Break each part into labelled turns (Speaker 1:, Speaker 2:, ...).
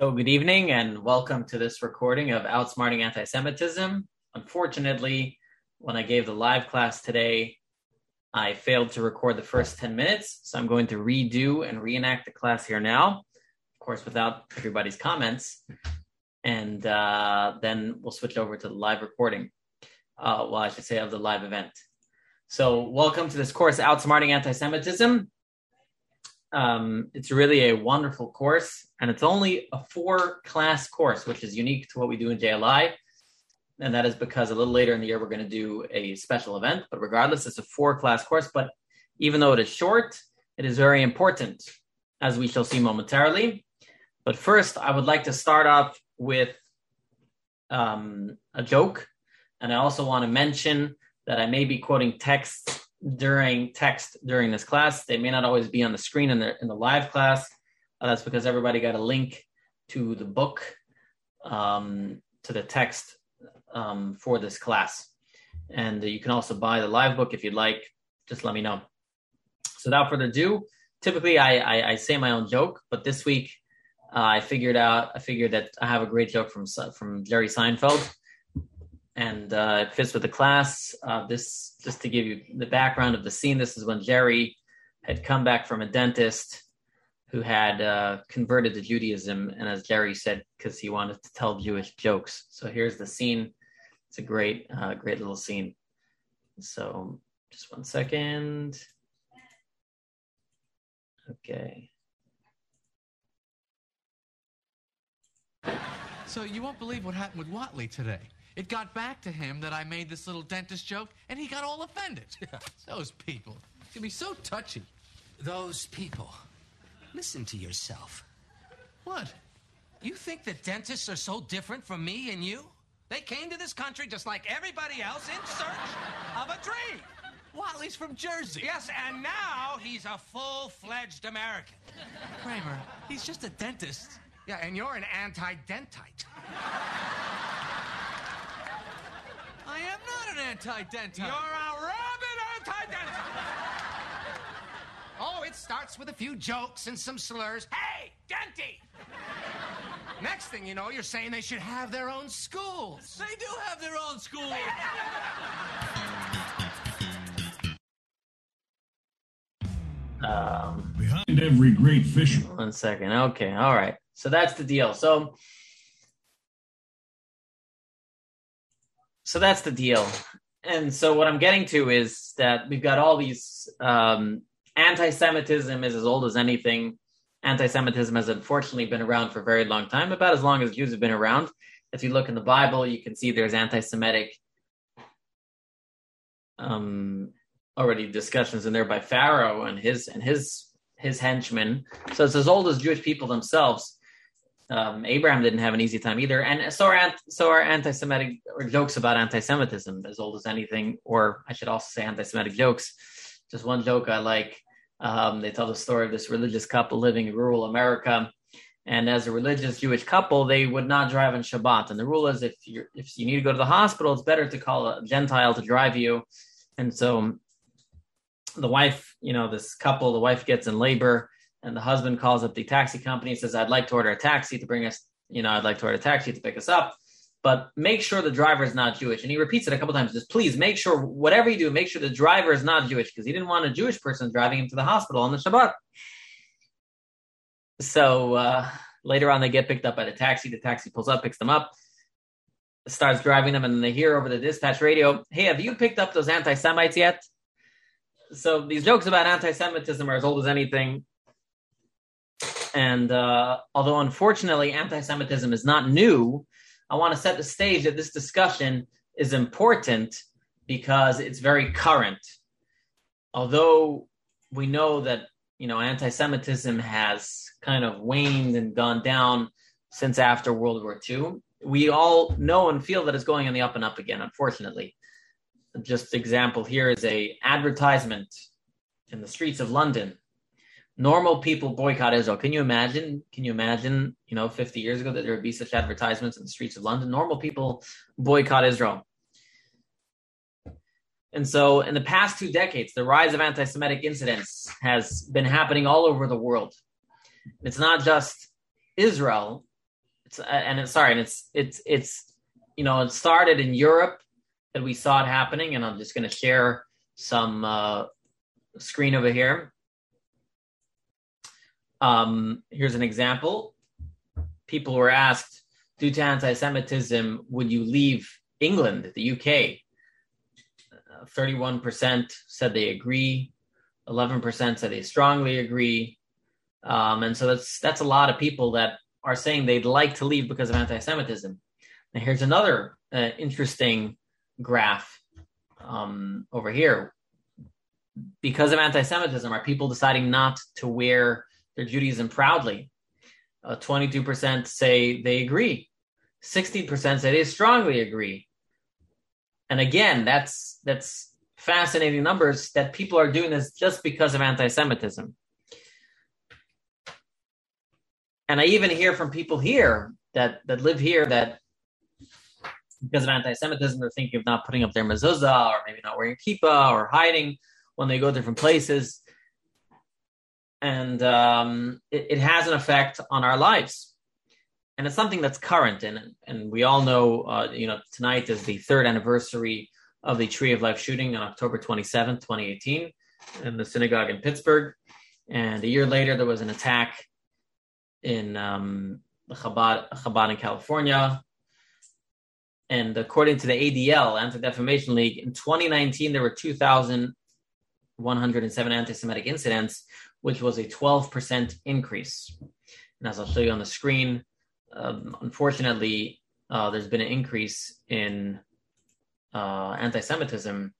Speaker 1: So, good evening and welcome to this recording of Outsmarting Anti Semitism. Unfortunately, when I gave the live class today, I failed to record the first 10 minutes. So, I'm going to redo and reenact the class here now, of course, without everybody's comments. And uh, then we'll switch over to the live recording. Uh, well, I should say of the live event. So, welcome to this course, Outsmarting Anti Semitism. Um, it's really a wonderful course, and it's only a four class course, which is unique to what we do in JLI. And that is because a little later in the year, we're going to do a special event. But regardless, it's a four class course. But even though it is short, it is very important, as we shall see momentarily. But first, I would like to start off with um, a joke. And I also want to mention that I may be quoting texts during text during this class. They may not always be on the screen in the in the live class. Uh, that's because everybody got a link to the book, um, to the text um, for this class, and uh, you can also buy the live book if you'd like. Just let me know. So without further ado, typically I, I, I say my own joke, but this week uh, I figured out I figured that I have a great joke from from Jerry Seinfeld and uh, it fits with the class. Uh, this, just to give you the background of the scene, this is when Jerry had come back from a dentist who had uh, converted to Judaism, and as Jerry said, because he wanted to tell Jewish jokes. So here's the scene. It's a great, uh, great little scene. So just one second. Okay.
Speaker 2: So you won't believe what happened with Whatley today. It got back to him that I made this little dentist joke, and he got all offended. Those people can be so touchy.
Speaker 3: Those people. Listen to yourself.
Speaker 2: What?
Speaker 3: You think that dentists are so different from me and you? They came to this country just like everybody else in search of a dream.
Speaker 2: Whatley's from Jersey.
Speaker 3: Yes, and now he's a full-fledged American.
Speaker 2: Kramer, he's just a dentist.
Speaker 3: Yeah, and you're an anti-dentite.
Speaker 2: I am not an anti-dentite.
Speaker 3: You're a rabid anti-dentite. Oh, it starts with a few jokes and some slurs. Hey, Denty! Next thing you know, you're saying they should have their own schools.
Speaker 2: They do have their own schools.
Speaker 1: Um,
Speaker 4: Behind every great fisher.
Speaker 1: one second. Okay. All right. So that's the deal. So, so that's the deal. And so what I'm getting to is that we've got all these um, anti-Semitism is as old as anything. Anti-Semitism has unfortunately been around for a very long time, about as long as Jews have been around. If you look in the Bible, you can see there's anti-Semitic um, already discussions in there by Pharaoh and his and his his henchmen. So it's as old as Jewish people themselves. Um, Abraham didn't have an easy time either, and so are so are anti-Semitic or jokes about anti-Semitism as old as anything, or I should also say anti-Semitic jokes. Just one joke I like. Um, they tell the story of this religious couple living in rural America, and as a religious Jewish couple, they would not drive on Shabbat. And the rule is, if you if you need to go to the hospital, it's better to call a Gentile to drive you. And so the wife, you know, this couple, the wife gets in labor and the husband calls up the taxi company and says, I'd like to order a taxi to bring us, you know, I'd like to order a taxi to pick us up, but make sure the driver is not Jewish. And he repeats it a couple times, just please make sure, whatever you do, make sure the driver is not Jewish because he didn't want a Jewish person driving him to the hospital on the Shabbat. So uh, later on, they get picked up by the taxi. The taxi pulls up, picks them up, starts driving them, and they hear over the dispatch radio, Hey, have you picked up those anti Semites yet? so these jokes about anti-Semitism are as old as anything. And uh, although unfortunately anti-Semitism is not new, I want to set the stage that this discussion is important because it's very current. Although we know that you know anti-Semitism has kind of waned and gone down since after World War II, we all know and feel that it's going on the up and up again. Unfortunately, just example here is a advertisement in the streets of London. Normal people boycott Israel. Can you imagine? Can you imagine, you know, 50 years ago that there would be such advertisements in the streets of London? Normal people boycott Israel. And so, in the past two decades, the rise of anti Semitic incidents has been happening all over the world. It's not just Israel, it's and it's sorry, and it's it's it's you know it started in Europe that we saw it happening, and I'm just going to share some uh, screen over here. Um, here's an example. People were asked, due to anti-Semitism, would you leave England, the UK? Uh, 31% said they agree. 11% said they strongly agree. Um, and so that's that's a lot of people that are saying they'd like to leave because of anti-Semitism. And here's another uh, interesting graph um, over here. Because of anti-Semitism, are people deciding not to wear their Judaism proudly? Uh, 22% say they agree. 16% say they strongly agree. And again, that's that's fascinating numbers that people are doing this just because of anti-Semitism. And I even hear from people here that that live here that because of anti-Semitism, they're thinking of not putting up their mezuzah or maybe not wearing kippah or hiding when they go different places. And um, it, it, has an effect on our lives. And it's something that's current. And, and we all know, uh, you know, tonight is the third anniversary of the Tree of Life shooting on October 27th, 2018, in the synagogue in Pittsburgh. And a year later, there was an attack in um, Chabad, Chabad in California. And according to the ADL, Anti Defamation League, in 2019, there were 2,107 anti Semitic incidents, which was a 12% increase. And as I'll show you on the screen, um, unfortunately, uh, there's been an increase in uh, anti Semitism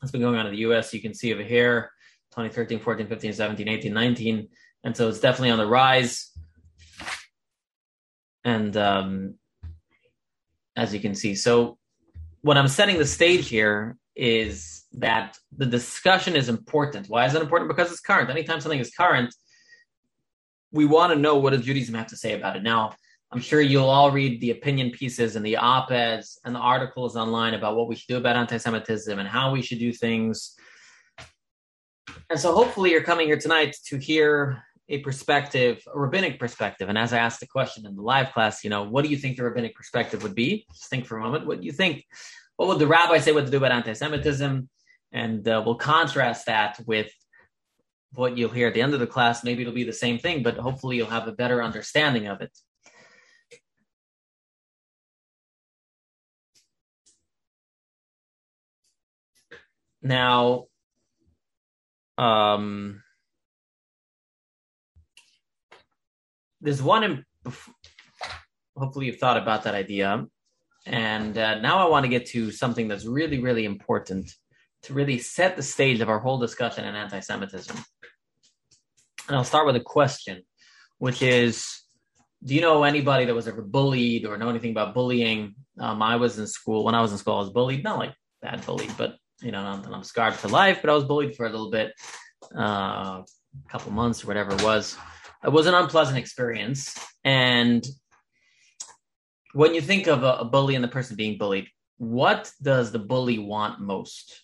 Speaker 1: that's been going on in the US. You can see over here 2013, 14, 15, 17, 18, 19. And so it's definitely on the rise. And um, as you can see, so what I'm setting the stage here is that the discussion is important. Why is it important? Because it's current. Anytime something is current, we want to know what does Judaism have to say about it. Now, I'm sure you'll all read the opinion pieces and the op-eds and the articles online about what we should do about anti-Semitism and how we should do things. And so hopefully you're coming here tonight to hear a perspective, a rabbinic perspective. And as I asked the question in the live class, you know, what do you think the rabbinic perspective would be? Just think for a moment. What do you think? What would the rabbi say what to do about anti-Semitism? And uh, we'll contrast that with what you'll hear at the end of the class. Maybe it'll be the same thing, but hopefully you'll have a better understanding of it. Now, um, there's one. In, hopefully, you've thought about that idea, and uh, now I want to get to something that's really, really important to really set the stage of our whole discussion on anti-Semitism. And I'll start with a question, which is do you know anybody that was ever bullied or know anything about bullying? Um, I was in school when I was in school. I was bullied, not like bad bullied, but you know, that I'm scarred for life, but I was bullied for a little bit, uh, a couple months or whatever it was it was an unpleasant experience. And when you think of a, a bully and the person being bullied, what does the bully want most?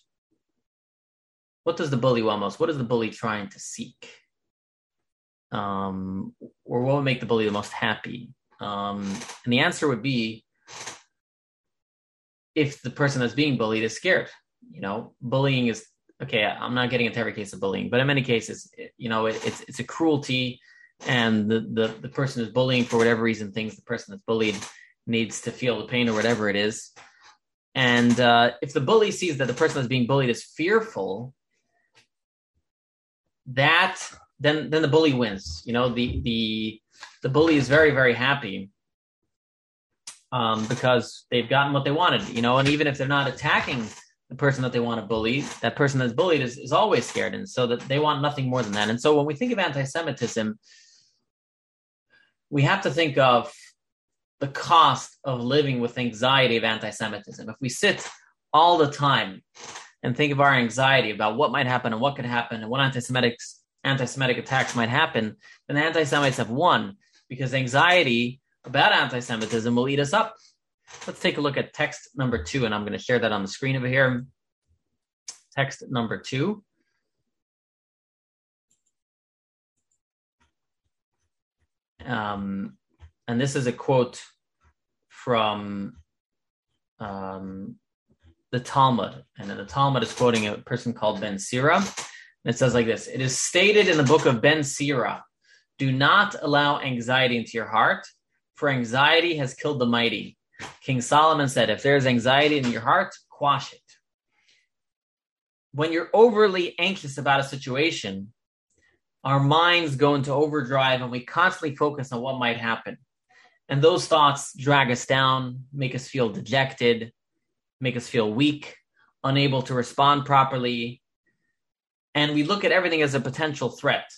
Speaker 1: What does the bully want most? What is the bully trying to seek? Um, or what would make the bully the most happy? Um, and the answer would be if the person that's being bullied is scared. You know, bullying is okay. I'm not getting into every case of bullying, but in many cases, you know, it, it's it's a cruelty and the, the, the person who's bullying for whatever reason thinks the person that's bullied needs to feel the pain or whatever it is. And uh, if the bully sees that the person that's being bullied is fearful, that then then the bully wins. You know, the the the bully is very very happy um, because they've gotten what they wanted. You know, and even if they're not attacking the person that they want to bully, that person that's bullied is, is always scared, and so that they want nothing more than that. And so when we think of anti-Semitism, we have to think of the cost of living with anxiety of anti-Semitism. If we sit all the time and think of our anxiety about what might happen and what could happen and what anti-Semitic anti-Semitic attacks might happen, then the anti-Semites have won because anxiety about anti-Semitism will eat us up. Let's take a look at text number two, and I'm going to share that on the screen over here. Text number two. Um, and this is a quote from um, the Talmud, and then the Talmud is quoting a person called Ben Sira. And it says like this: It is stated in the book of Ben Sira, "Do not allow anxiety into your heart, for anxiety has killed the mighty." King Solomon said, "If there is anxiety in your heart, quash it." When you're overly anxious about a situation, our minds go into overdrive and we constantly focus on what might happen. And those thoughts drag us down, make us feel dejected, make us feel weak, unable to respond properly. And we look at everything as a potential threat.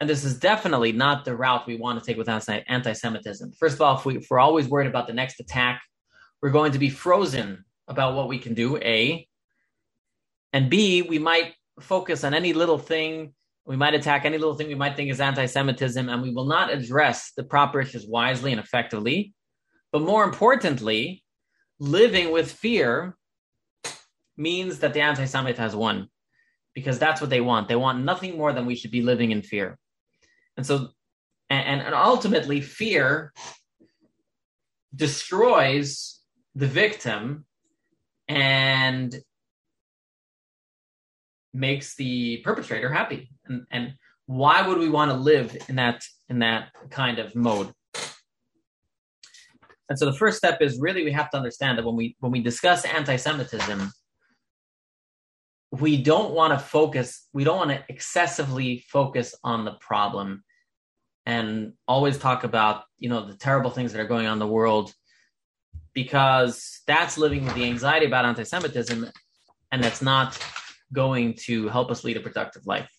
Speaker 1: And this is definitely not the route we want to take with anti Semitism. First of all, if, we, if we're always worried about the next attack, we're going to be frozen about what we can do, A. And B, we might focus on any little thing. We might attack any little thing we might think is anti Semitism, and we will not address the proper issues wisely and effectively. But more importantly, living with fear means that the anti Semite has won because that's what they want. They want nothing more than we should be living in fear. And so, and, and ultimately, fear destroys the victim and makes the perpetrator happy. And, and why would we want to live in that in that kind of mode? And so the first step is really we have to understand that when we when we discuss anti-Semitism, we don't want to focus, we don't want to excessively focus on the problem and always talk about, you know, the terrible things that are going on in the world because that's living with the anxiety about anti-Semitism and that's not going to help us lead a productive life.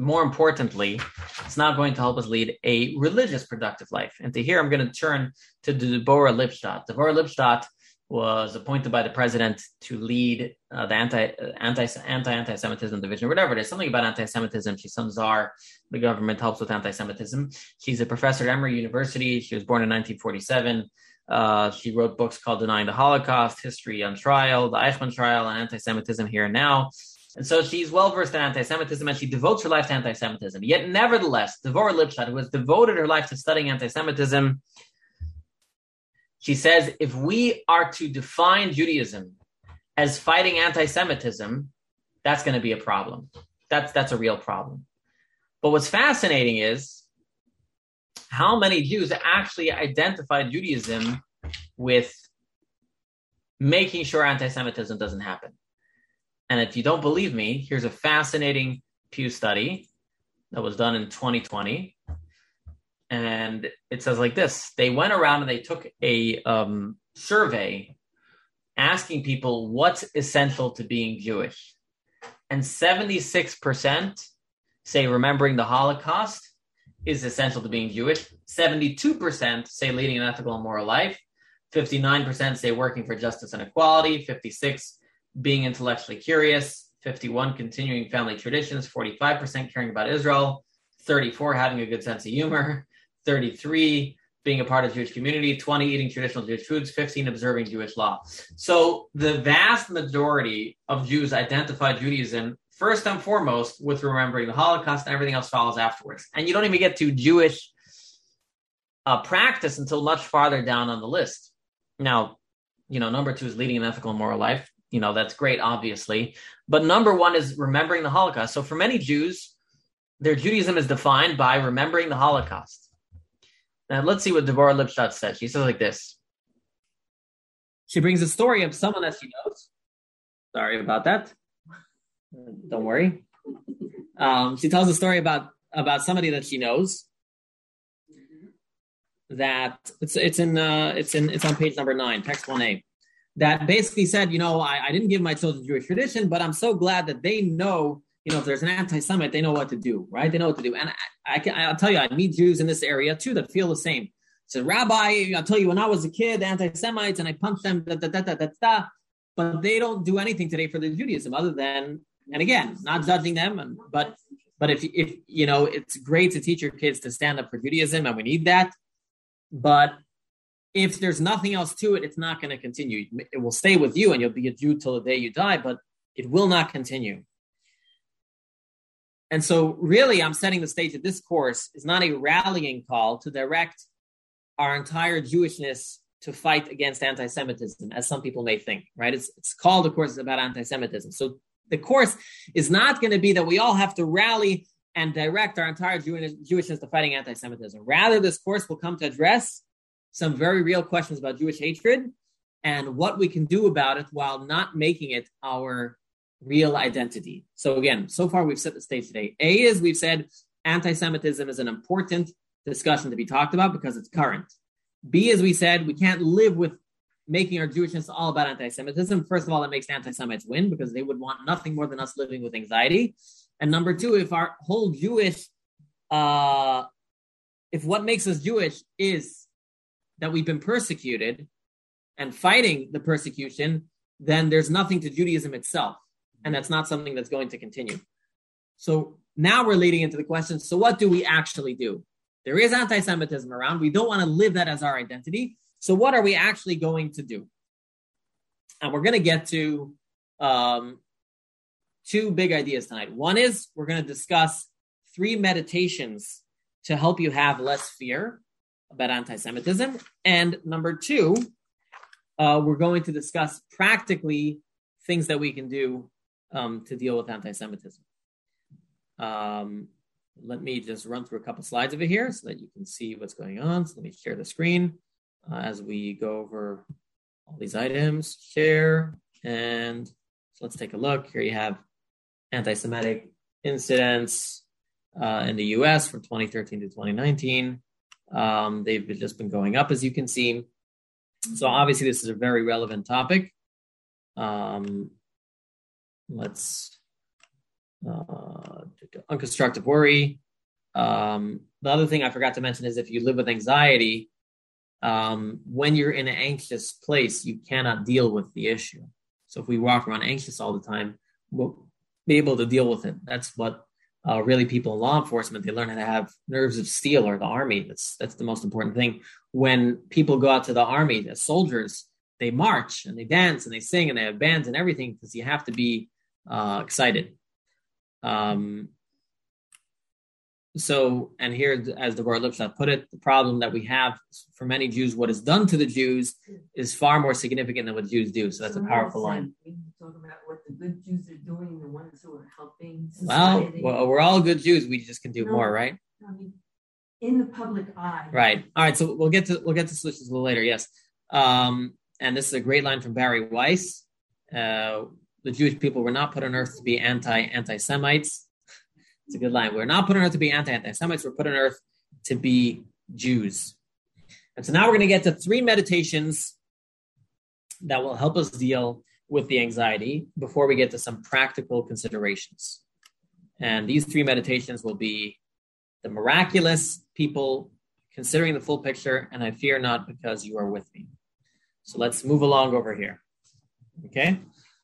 Speaker 1: More importantly, it's not going to help us lead a religious productive life. And to here, I'm going to turn to Deborah Lipstadt. Deborah Lipstadt was appointed by the president to lead uh, the anti anti anti anti Semitism division, whatever it is, something about anti Semitism. She's some czar. The government helps with anti Semitism. She's a professor at Emory University. She was born in 1947. Uh, she wrote books called Denying the Holocaust, History on Trial, The Eichmann Trial, and Anti Semitism Here and Now. And so she's well versed in anti Semitism and she devotes her life to anti Semitism. Yet, nevertheless, Devorah Lipstadt, who has devoted her life to studying anti Semitism, she says if we are to define Judaism as fighting anti Semitism, that's going to be a problem. That's, that's a real problem. But what's fascinating is how many Jews actually identified Judaism with making sure anti Semitism doesn't happen. And if you don't believe me, here's a fascinating Pew study that was done in 2020. And it says like this they went around and they took a um, survey asking people what's essential to being Jewish. And 76% say remembering the Holocaust, is essential to being Jewish. 72% say leading an ethical and moral life. 59% say working for justice and equality. 56 being intellectually curious. 51 continuing family traditions. 45% caring about Israel. 34 having a good sense of humor. 33 being a part of Jewish community, 20 eating traditional Jewish foods, 15 observing Jewish law. So the vast majority of Jews identify Judaism first and foremost with remembering the Holocaust, and everything else follows afterwards. And you don't even get to Jewish uh, practice until much farther down on the list. Now, you know, number two is leading an ethical and moral life. You know, that's great, obviously. But number one is remembering the Holocaust. So for many Jews, their Judaism is defined by remembering the Holocaust. Now, let's see what Deborah Lipstadt says. She says like this. She brings a story of someone that she knows. Sorry about that. Don't worry. Um, she tells a story about about somebody that she knows. That it's it's in uh, it's in it's on page number nine, text one A. That basically said, you know, I, I didn't give my children Jewish tradition, but I'm so glad that they know, you know, if there's an anti-Semite, they know what to do, right? They know what to do. And I, I can, I'll tell you, I meet Jews in this area too that feel the same. So, Rabbi, I'll tell you, when I was a kid, anti-Semites, and I punched them, da, da, da, da, da, da, but they don't do anything today for the Judaism other than and again, not judging them, but but if if you know, it's great to teach your kids to stand up for Judaism, and we need that. But if there's nothing else to it, it's not going to continue. It will stay with you, and you'll be a Jew till the day you die, but it will not continue. And so, really, I'm setting the stage that this course is not a rallying call to direct our entire Jewishness to fight against anti Semitism, as some people may think, right? It's, it's called, of course, about anti Semitism. So, the course is not going to be that we all have to rally and direct our entire Jewish, Jewishness to fighting anti Semitism. Rather, this course will come to address some very real questions about Jewish hatred and what we can do about it while not making it our real identity. So again, so far we've set the stage today. A is we've said anti-Semitism is an important discussion to be talked about because it's current. B, as we said, we can't live with making our Jewishness all about anti-Semitism. First of all, that makes anti-Semites win because they would want nothing more than us living with anxiety. And number two, if our whole Jewish, uh, if what makes us Jewish is that we've been persecuted and fighting the persecution, then there's nothing to Judaism itself and that's not something that's going to continue. So now we're leading into the question so, what do we actually do? There is anti Semitism around. We don't want to live that as our identity. So, what are we actually going to do? And we're going to get to um, two big ideas tonight. One is we're going to discuss three meditations to help you have less fear about anti Semitism. And number two, uh, we're going to discuss practically things that we can do um, to deal with anti-Semitism. Um, let me just run through a couple slides it here so that you can see what's going on. So let me share the screen uh, as we go over all these items. Share and so let's take a look. Here you have anti-Semitic incidents uh, in the U.S. from 2013 to 2019. Um, they've just been going up, as you can see. So obviously, this is a very relevant topic. Um, let's uh, unconstructive worry. Um, the other thing I forgot to mention is if you live with anxiety, um, when you're in an anxious place, you cannot deal with the issue. So if we walk around anxious all the time, we'll be able to deal with it. That's what uh, really people in law enforcement they learn how to have nerves of steel or the army. That's that's the most important thing. When people go out to the army as soldiers, they march and they dance and they sing and they have bands and everything because you have to be uh, excited. Um, so, and here, as the word Lipstadt put it, the problem that we have for many Jews, what is done to the Jews is far more significant than what Jews do. So that's so a powerful line.
Speaker 5: We talk about what the good Jews are doing, the ones who are helping
Speaker 1: society. Well, we're all good Jews. We just can do no, more, right?
Speaker 5: I mean, in the public eye.
Speaker 1: Right. All right. So we'll get to we'll get to solutions a little later. Yes. Um, and this is a great line from Bari Weiss. Uh, the Jewish people were not put on earth to be anti anti Semites. It's a good line. We're not put on earth to be anti Semites. We're put on earth to be Jews. And so now we're going to get to three meditations that will help us deal with the anxiety before we get to some practical considerations. And these three meditations will be the miraculous people considering the full picture, and I fear not because you are with me. So let's move along over here. Okay.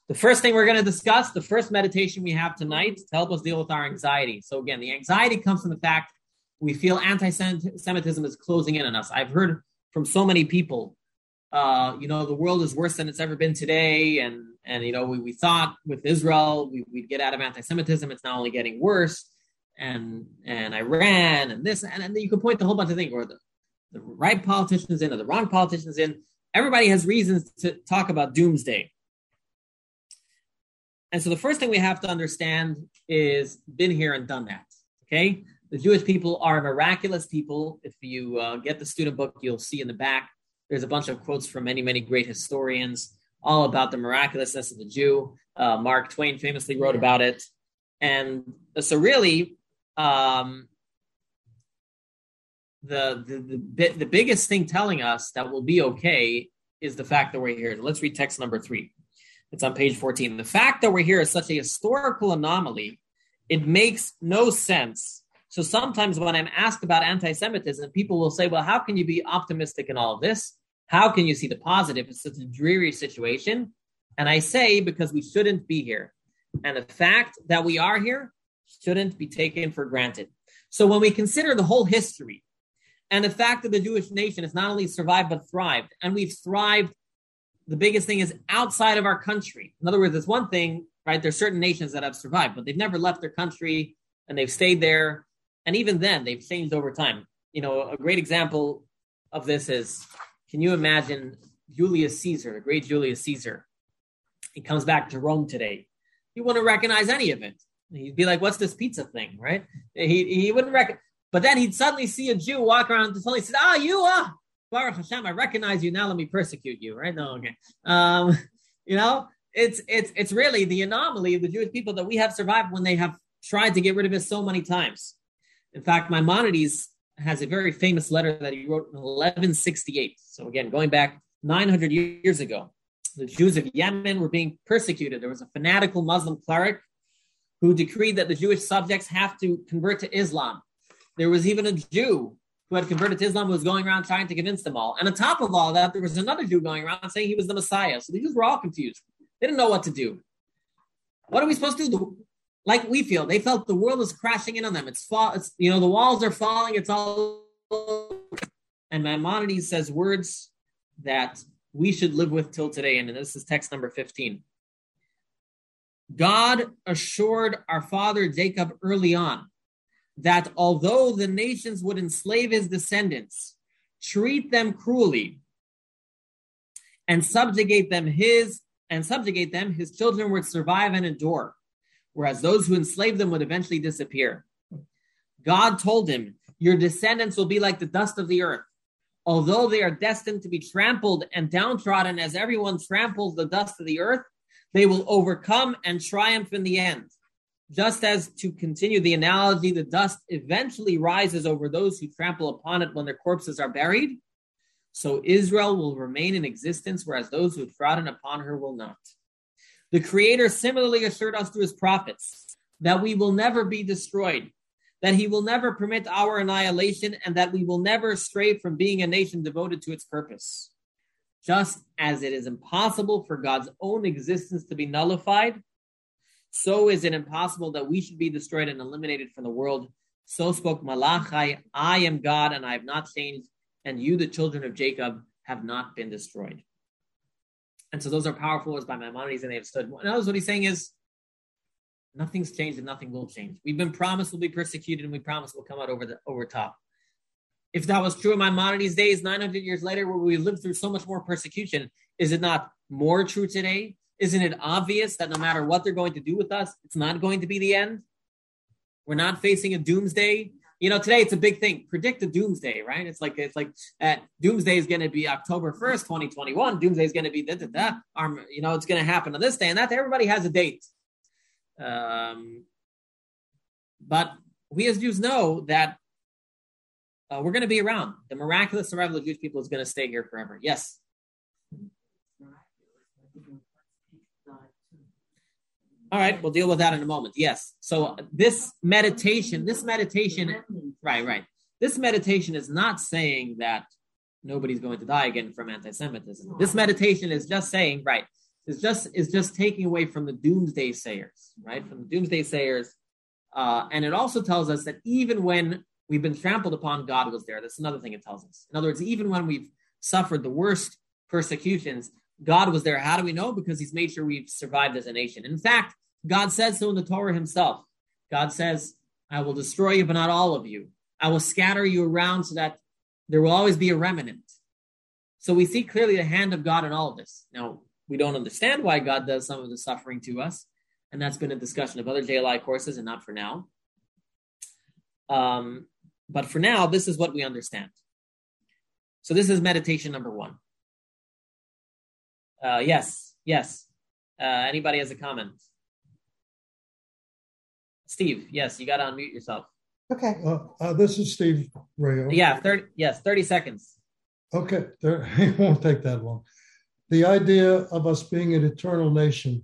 Speaker 1: The first thing we're going to discuss, the first meditation we have tonight to help us deal with our anxiety. So, again, the anxiety comes from the fact we feel anti Semitism is closing in on us. I've heard from so many people, uh, you know, the world is worse than it's ever been today. And, and you know, we, we thought with Israel we, would get out of anti Semitism. It's now only getting worse. And, and Iran and this. And, and you can point a whole bunch of things or the, the right politicians in or the wrong politicians in. Everybody has reasons to talk about doomsday and so the first thing we have to understand is been here and done that. Okay. The Jewish people are a miraculous people. If you uh, get the student book, you'll see in the back, there's a bunch of quotes from many, many great historians all about the miraculousness of the Jew. Uh, Mark Twain famously wrote about it. And so, really, um, the, the, the, the biggest thing telling us that we'll be okay is the fact that we're here. Let's read text number three. It's on page 14. The fact that we're here is such a historical anomaly, it makes no sense. So sometimes when I'm asked about anti Semitism, people will say, well, how can you be optimistic in all of this? How can you see the positive? It's such a dreary situation. And I say, because we shouldn't be here. And the fact that we are here shouldn't be taken for granted. So when we consider the whole history and the fact that the Jewish nation has not only survived but thrived, and we've thrived the biggest thing is outside of our country. In other words, it's one thing, right? There's certain nations that have survived, but they've never left their country. and they've stayed there. And even then, they've changed over time. You know, a great example of this is can you imagine Julius Caesar, the great Julius Caesar? He comes back to Rome today. He wouldn't recognize any of it. He'd be like, "What's this pizza thing?" Right? He he wouldn't recognize. But then he'd suddenly see a Jew walk around and suddenly said, "Ah, you ah, Baruch Hashem, I recognize you. Now let me persecute you." Right? No, okay. Um, you know, it's it's it's really the anomaly of the Jewish people that we have survived when they have tried to get rid of us so many times. In fact, Maimonides has a very famous letter that he wrote in 1168. So again, going back 900 years ago, the Jews of Yemen were being persecuted. There was a fanatical Muslim cleric who decreed that the Jewish subjects have to convert to Islam. There was even a Jew who had converted to Islam was going around trying to convince them all. And on top of all that, there was another Jew going around saying he was the Messiah. So the Jews were all confused. They didn't know what to do. What are we supposed to do? Like we feel, they felt the world is crashing in on them. It's fall. It's you know the walls are falling. It's all. And Maimonides says words that we should live with till today. And this is text number 15. God assured our father Jacob early on that although the nations would enslave his descendants, treat them cruelly, and subjugate them his and subjugate them, his children would survive and endure, whereas those who enslaved them would eventually disappear. God told him, Your descendants will be like the dust of the earth. Although they are destined to be trampled and downtrodden as everyone tramples the dust of the earth, they will overcome and triumph in the end. Just as to continue the analogy, the dust eventually rises over those who trample upon it when their corpses are buried. So Israel will remain in existence, whereas those who trodden upon her will not. The Creator similarly assured us through his prophets that we will never be destroyed, that he will never permit our annihilation, and that we will never stray from being a nation devoted to its purpose. Just as it is impossible for God's own existence to be nullified, so is it impossible that we should be destroyed and eliminated from the world. So spoke Malachi, I am God and I have not changed, and you, the children of Jacob, have not been destroyed. And so those are powerful words by Maimonides, and they have stood. And that's what he's saying is, Nothing's changed and nothing will change. We've been promised we'll be persecuted and we promise we'll come out over the over top. If that was true in Maimonides' days, 900 years later, where we lived through so much more persecution, is it not more true today? Isn't it obvious that no matter what they're going to do with us, it's not going to be the end? We're not facing a doomsday. You know, today it's a big thing. Predict a doomsday, right? It's like it's like at doomsday is going to be October 1st, 2021. Doomsday is going to be da, da, da. Arm, you know, it's going to happen on this day and that. Day. Everybody has a date. Um, but we as Jews know that uh, we're going to be around. The miraculous survival of Jewish people is going to stay here forever. Yes. All right, we'll deal with that in a moment. Yes. So this meditation, this meditation, right, right. This meditation is not saying that nobody's going to die again from anti-Semitism. This meditation is just saying, right, is just is just taking away from the doomsday sayers, right? From the doomsday sayers, uh, and it also tells us that even when we've been trampled upon, God was there. That's another thing it tells us. In other words, even when we've suffered the worst persecutions, God was there. How do we know? Because He's made sure we've survived as a nation. In fact, God says so in the Torah Himself. God says, "I will destroy you, but not all of you. I will scatter you around so that there will always be a remnant." So we see clearly the hand of God in all of this. Now, we don't understand why God does some of the suffering to us. And that's been a discussion of other JLI courses and not for now. Um, but for now, this is what we understand. So this is meditation number one. Uh, yes, yes. Uh, anybody has a comment? Steve, yes, you got to unmute yourself.
Speaker 6: Okay. Uh, uh, this is Steve Rayo.
Speaker 1: Yeah, 30, yes, 30 seconds.
Speaker 6: Okay, there, it won't take that long the idea of us being an eternal nation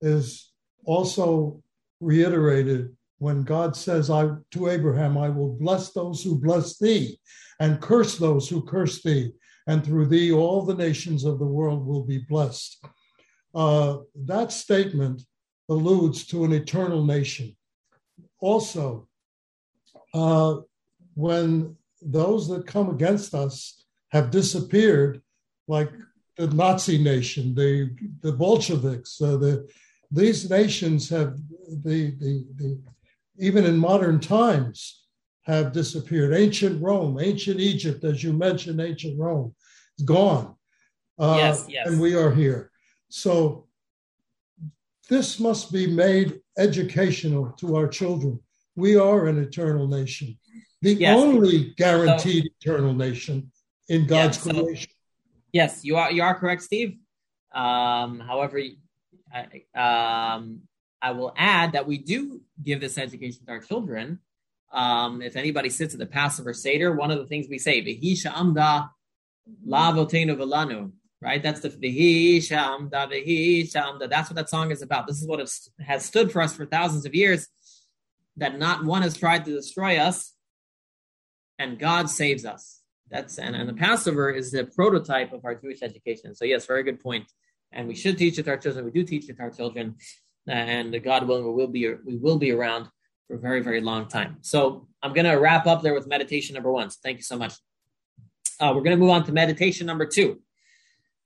Speaker 6: is also reiterated when God says I, to Abraham, I will bless those who bless thee and curse those who curse thee. And through thee, all the nations of the world will be blessed. Uh, that statement alludes to an eternal nation. Also, uh, when those that come against us have disappeared, like the Nazi nation, the the Bolsheviks, uh, the these nations have the, the the even in modern times, have disappeared. Ancient Rome, ancient Egypt, as you mentioned, ancient Rome, is gone.
Speaker 1: Uh, yes, yes.
Speaker 6: And we are here. So this must be made educational to our children. We are an eternal nation, the yes. only guaranteed so, eternal nation in God's yeah, so, creation.
Speaker 1: Yes, you are. You are correct, Steve. Um, however, I, um, I will add that we do give this education to our children. Um, if anybody sits at the Passover Seder, one of the things we say, "V'hisha amda lavotenu velanu," right? That's the "V'hisha amda v'hisha amda." That's what that song is about. This is what has stood for us for thousands of years. That not one has tried to destroy us, and God saves us. That's and, and the Passover is the prototype of our Jewish education. So yes, very good point. And we should teach it to our children. We do teach it to our children, and God willing, we will be we will be around for a very very long time. So I'm going to wrap up there with meditation number one. So thank you so much. Uh, we're going to move on to meditation number two,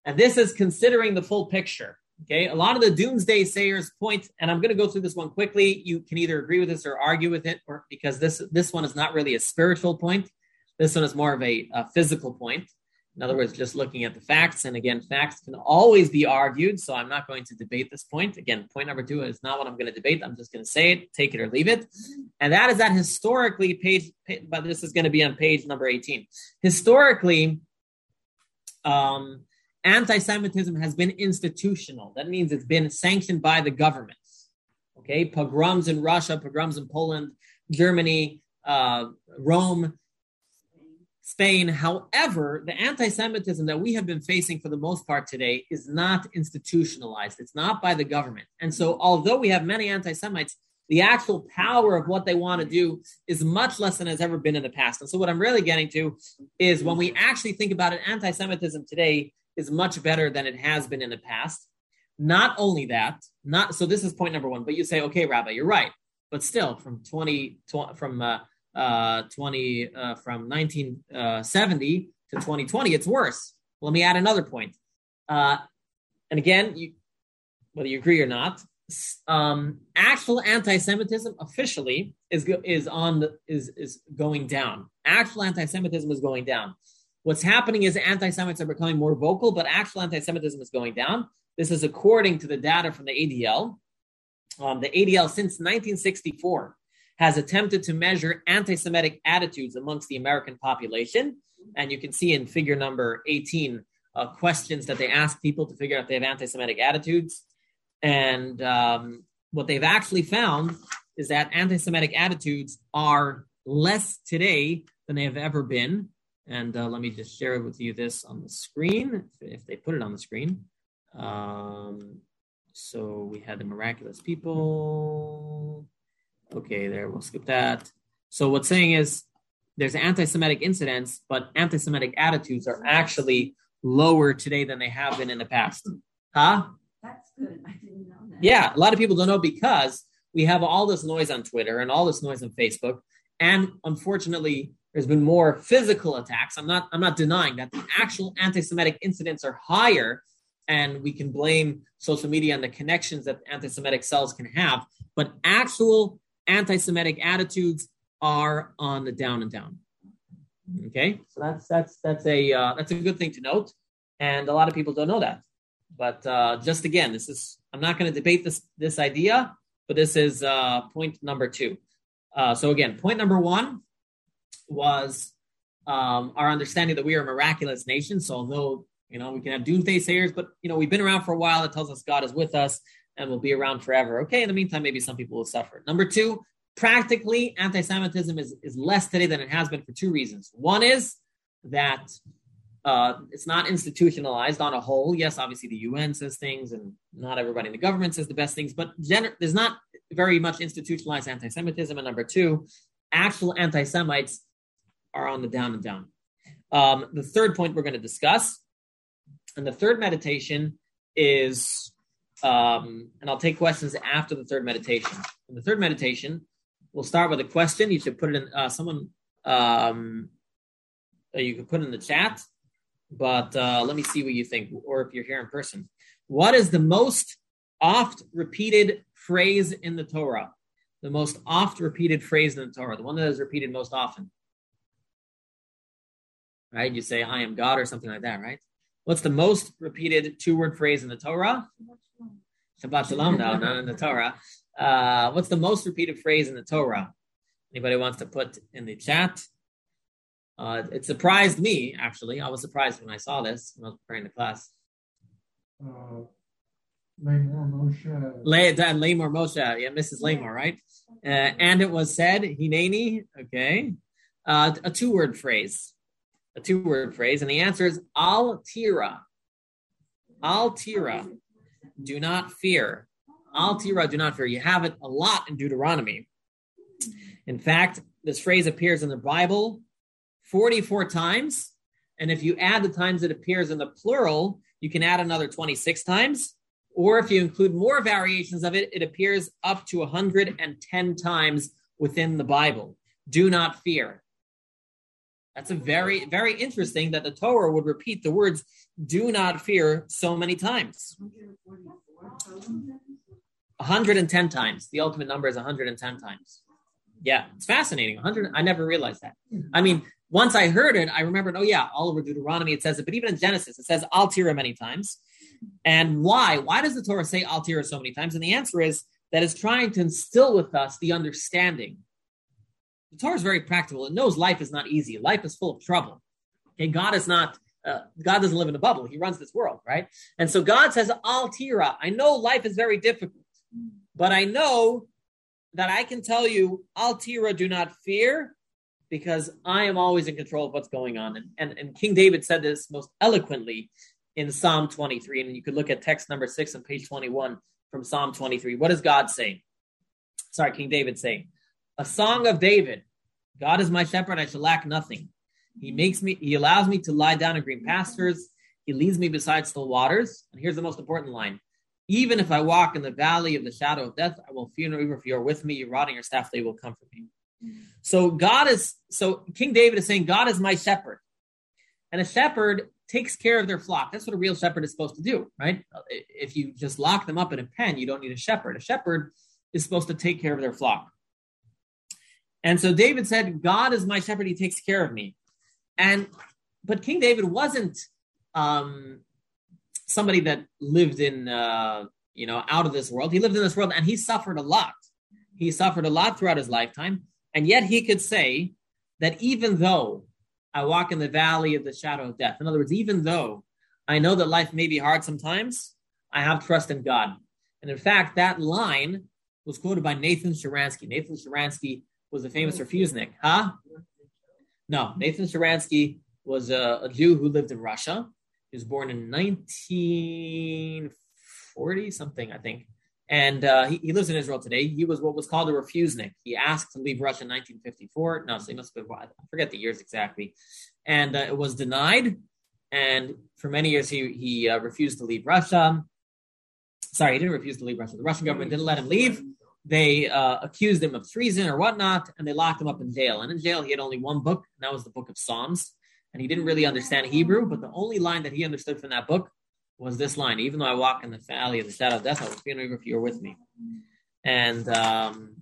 Speaker 1: and this is considering the full picture. Okay, a lot of the doomsday sayers point, and I'm going to go through this one quickly. You can either agree with this or argue with it, or because this this one is not really a spiritual point. This one is more of a, a physical point. In other words, just looking at the facts. And again, facts can always be argued. So I'm not going to debate this point. Again, point number two is not what I'm going to debate. I'm just going to say it, take it or leave it. And that is that historically, page, but this is going to be on page number 18. Historically, um, anti Semitism has been institutional. That means it's been sanctioned by the government. Okay, pogroms in Russia, pogroms in Poland, Germany, uh, Rome Spain. However, the anti Semitism that we have been facing for the most part today is not institutionalized, it's not by the government. And so, although we have many anti Semites, the actual power of what they want to do is much less than has ever been in the past. And so, what I'm really getting to is when we actually think about it, anti Semitism today is much better than it has been in the past. Not only that, not so this is point number one, but you say, okay, Rabbi, you're right. But still, from 20, from uh, uh, 20 uh, from 1970 to 2020, it's worse. Let me add another point. Uh, and again, you, whether you agree or not, um, actual anti-Semitism officially is is on the, is is going down. Actual anti-Semitism is going down. What's happening is anti-Semites are becoming more vocal, but actual anti-Semitism is going down. This is according to the data from the ADL. Um, the ADL since 1964 has attempted to measure anti Semitic attitudes amongst the American population. And you can see in figure number 18 uh, questions that they ask people to figure out if they have anti Semitic attitudes. And um, what they've actually found is that anti Semitic attitudes are less today than they have ever been. And uh, let me just share with you this on the screen, if they put it on the screen. Um, so we had the miraculous people. Okay, there, we'll skip that. So what's saying is there's anti-Semitic incidents, but anti-Semitic attitudes are actually lower today than they have been in the past.
Speaker 5: Huh? That's good. I didn't know that.
Speaker 1: Yeah, a lot of people don't know because we have all this noise on Twitter and all this noise on Facebook, and unfortunately, there's been more physical attacks. I'm not I'm not denying that the actual anti-Semitic incidents are higher, and we can blame social media and the connections that anti-Semitic cells can have. But actual anti-Semitic attitudes are on the down and down. Okay, so that's that's that's a uh, that's a good thing to note, and a lot of people don't know that. But uh, just again, this is I'm not going to debate this this idea, but this is uh, point number two. Uh, so again, point number one was um, our understanding that we are a miraculous nation. So although you know we can have doomsday sayers, but you know we've been around for a while. It tells us God is with us and will be around forever. Okay, in the meantime, maybe some people will suffer. Number two, practically, anti Semitism is, is less today than it has been for two reasons. One is that uh, it's not institutionalized on a whole. Yes, obviously the UN says things, and not everybody in the government says the best things, but gener- there's not very much institutionalized anti Semitism. And number two, actual anti Semites are on the down and down. Um, the third point we're going to discuss, and the third meditation is um, and I'll take questions after the third meditation. In the third meditation, we'll start with a question. You should put it in uh, someone. Um, uh, you can put in the chat, but uh, let me see what you think, or if you're here in person. What is the most oft repeated phrase in the Torah? the most oft repeated phrase in the Torah, the one that is repeated most often? Right? You say, I am God or something like that, right? What's the most repeated two word phrase in the Torah? Shabbat Shalom, no, not in the Torah. Uh, what's the most repeated phrase in the Torah? Anybody wants to put in the chat? Uh, it surprised me, actually. I was surprised when I saw this when I was preparing the class.
Speaker 6: Uh, Lamor Moshe.
Speaker 1: It down, Lamor Moshe. Yeah, Mrs. Lamor, right? Uh, and it was said, Hineni, okay. Uh, a two word phrase. A two word phrase. And the answer is Al Tira. Al Tira. Do not fear. Al Tira, do not fear. You have it a lot in Deuteronomy. In fact, this phrase appears in the Bible 44 times. And if you add the times it appears in the plural, you can add another 26 times. Or if you include more variations of it, it appears up to 110 times within the Bible. Do not fear. That's a very, very interesting that the Torah would repeat the words do not fear so many times. 110 times. The ultimate number is 110 times. Yeah, it's fascinating. 100. I never realized that. I mean, once I heard it, I remembered, oh, yeah, all over Deuteronomy it says it, but even in Genesis, it says Al Tira many times. And why? Why does the Torah say Al Tira so many times? And the answer is that it's trying to instill with us the understanding. The Torah is very practical. It knows life is not easy. Life is full of trouble. Okay, God is not. Uh, God doesn't live in a bubble. He runs this world, right? And so God says, Al Tira. I know life is very difficult, but I know that I can tell you, Al Tira, do not fear, because I am always in control of what's going on. And, and, and King David said this most eloquently in Psalm 23. And you could look at text number six on page 21 from Psalm 23. What does God say? Sorry, King David saying, A song of David. God is my shepherd, I shall lack nothing. He makes me, he allows me to lie down in green pastures. He leads me beside still waters. And here's the most important line. Even if I walk in the valley of the shadow of death, I will fear no evil, If you are with me. Your rod and your staff, they will comfort me. So God is, so King David is saying, God is my shepherd. And a shepherd takes care of their flock. That's what a real shepherd is supposed to do, right? If you just lock them up in a pen, you don't need a shepherd. A shepherd is supposed to take care of their flock. And so David said, God is my shepherd, he takes care of me. And but King David wasn't um, somebody that lived in uh, you know out of this world. He lived in this world and he suffered a lot. He suffered a lot throughout his lifetime, and yet he could say that even though I walk in the valley of the shadow of death, in other words, even though I know that life may be hard sometimes, I have trust in God. And in fact, that line was quoted by Nathan Sharansky. Nathan Sharansky was a famous refusenik, huh? No, Nathan Sharansky was a, a Jew who lived in Russia. He was born in 1940 something, I think. And uh, he, he, lives in Israel today. He was what was called a refusenik. He asked to leave Russia in 1954. No, so he must have been, I forget the years exactly. And uh, it was denied. And for many years, he, he uh, refused to leave Russia. Sorry, he didn't refuse to leave Russia. The Russian government didn't let him leave. They uh, accused him of treason or whatnot, and they locked him up in jail. And in jail, he had only one book, and that was the book of Psalms. And he didn't really understand Hebrew, but the only line that he understood from that book was this line: "Even though I walk in the valley of the shadow of death, I will fear no evil, if you are with me." And um,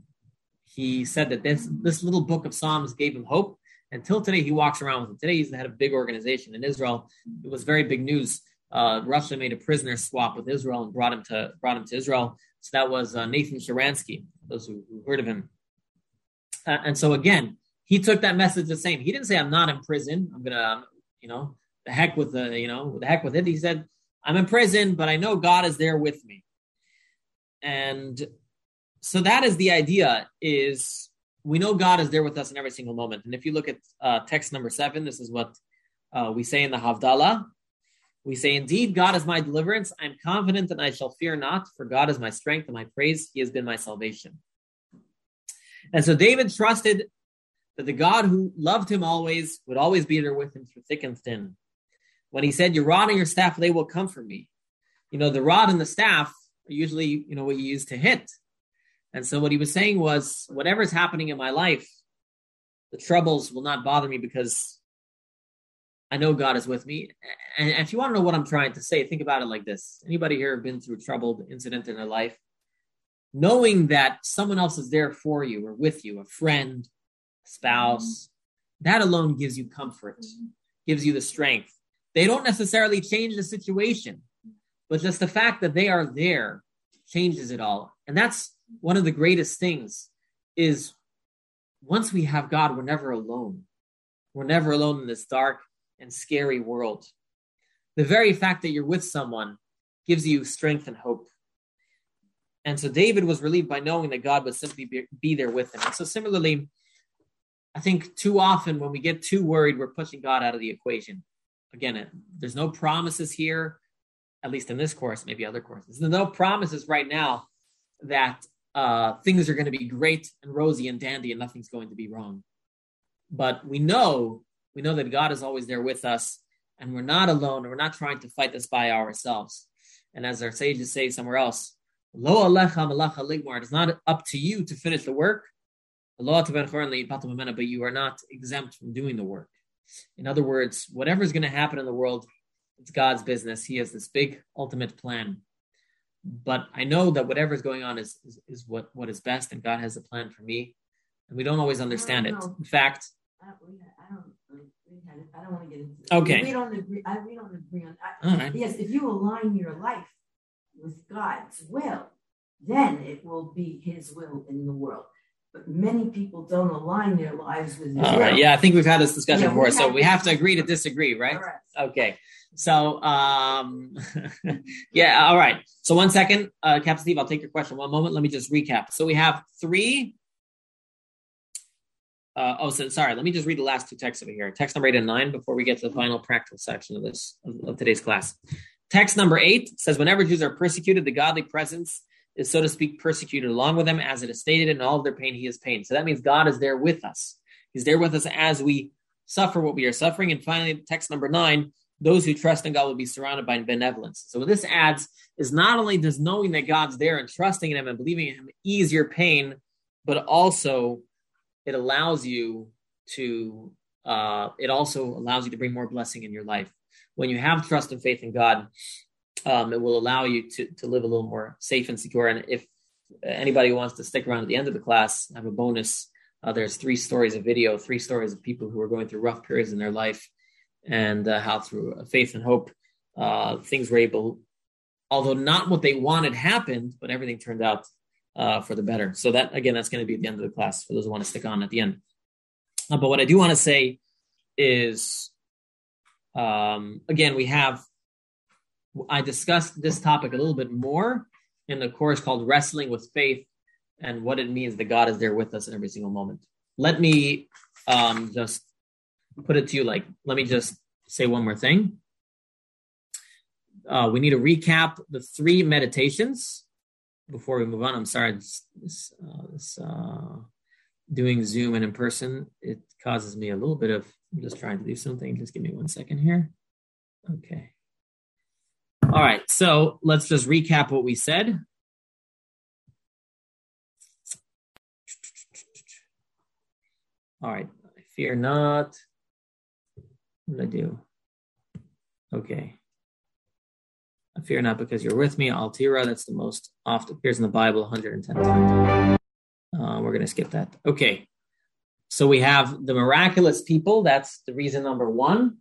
Speaker 1: he said that this this little book of Psalms gave him hope. Until today, he walks around with it. Today, he's the head of a big organization in Israel. It was very big news. Uh, Russia made a prisoner swap with Israel and brought him to brought him to Israel. So that was uh, Nathan Sharansky. Those who, who heard of him. Uh, and so again, he took that message the same. He didn't say, "I'm not in prison. I'm gonna, um, you know, the heck with the, you know, the heck with it." He said, I'm in prison, but I know God is there with me. And so that is the idea is we know God is there with us in every single moment. And if you look at uh, text number seven, this is what uh, we say in the Havdalah. We say, Indeed, God is my deliverance. I am confident that I shall fear not, for God is my strength and my praise. He has been my salvation. And so David trusted that the God who loved him always would always be there with him through thick and thin when he said, Your rod and your staff, they will comfort me. You know, the rod and the staff are usually, you know, what you use to hit. And so what he was saying was, whatever's happening in my life, the troubles will not bother me because I know God is with me. And if you want to know what I'm trying to say, think about it like this. Anybody here have been through a troubled incident in their life? knowing that someone else is there for you or with you, a friend, a spouse, mm-hmm. that alone gives you comfort, mm-hmm. gives you the strength. They don't necessarily change the situation, but just the fact that they are there changes it all. And that's one of the greatest things is once we have God, we're never alone. We're never alone in this dark and scary world. The very fact that you're with someone gives you strength and hope. And so David was relieved by knowing that God would simply be, be there with him. And so similarly, I think too often when we get too worried, we're pushing God out of the equation. Again, there's no promises here, at least in this course, maybe other courses. There's no promises right now that uh, things are going to be great and rosy and dandy and nothing's going to be wrong. But we know, we know that God is always there with us and we're not alone. We're not trying to fight this by ourselves. And as our sages say somewhere else, Lo alecha malacha ligmar. It is not up to you to finish the work. But you are not exempt from doing the work. In other words, whatever is going to happen in the world, it's God's business. He has this big ultimate plan. But I know that whatever is going on is, is, is what, what is best, and God has a plan for me. And we don't always understand it. In fact,
Speaker 5: I don't, I don't, I don't want to get into
Speaker 1: it. Okay.
Speaker 5: We don't agree. I, we don't agree on. I, Yes, if you align your life with God's will, then it will be His will in the world. But many people don't align their lives with His
Speaker 1: All
Speaker 5: will.
Speaker 1: right. Yeah, I think we've had this discussion
Speaker 5: Yeah,
Speaker 1: before,
Speaker 5: we
Speaker 1: so we have to agree to disagree, right?
Speaker 5: Correct.
Speaker 1: Okay. So, um, yeah, all right. So, one second, uh, Captain Steve, I'll take your question. One moment. Let me just recap. So, we have three. Uh, oh, so sorry. Let me just read the last two texts over here. Text number eight and nine before we get to the final practical section of this of, of today's class. Text number eight says, "Whenever Jews are persecuted, the godly presence is, so to speak, persecuted along with them, as it is stated in all of their pain, He is pain." So that means God is there with us. He's there with us as we suffer what we are suffering. And finally, text number nine: those who trust in God will be surrounded by benevolence. So what this adds is not only does knowing that God's there and trusting in Him and believing in Him ease your pain, but also it allows you to. Uh, it also allows you to bring more blessing in your life when you have trust and faith in God. Um, it will allow you to to live a little more safe and secure. And if anybody wants to stick around at the end of the class, I have a bonus. Uh, there's three stories of video, three stories of people who are going through rough periods in their life and uh, how through faith and hope uh, things were able, although not what they wanted happened, but everything turned out uh, for the better. So that again, that's going to be at the end of the class for those who want to stick on at the end. Uh, but what I do want to say is, um, again, we have. I discussed this topic a little bit more in the course called "Wrestling with Faith" and what it means that God is there with us in every single moment. Let me um, just put it to you like, let me just say one more thing. Uh, we need to recap the three meditations before we move on. I'm sorry, this, this, uh, this uh, doing Zoom and in person, it causes me a little bit of, I'm just trying to do something. Just give me one second here. Okay. All right, so let's just recap what we said. All right, I fear not. What did I do? Okay. Fear not because you're with me. Altira, that's the most often appears in the Bible 110 times. Uh, we're going to skip that. Okay. So we have the miraculous people. That's the reason number one.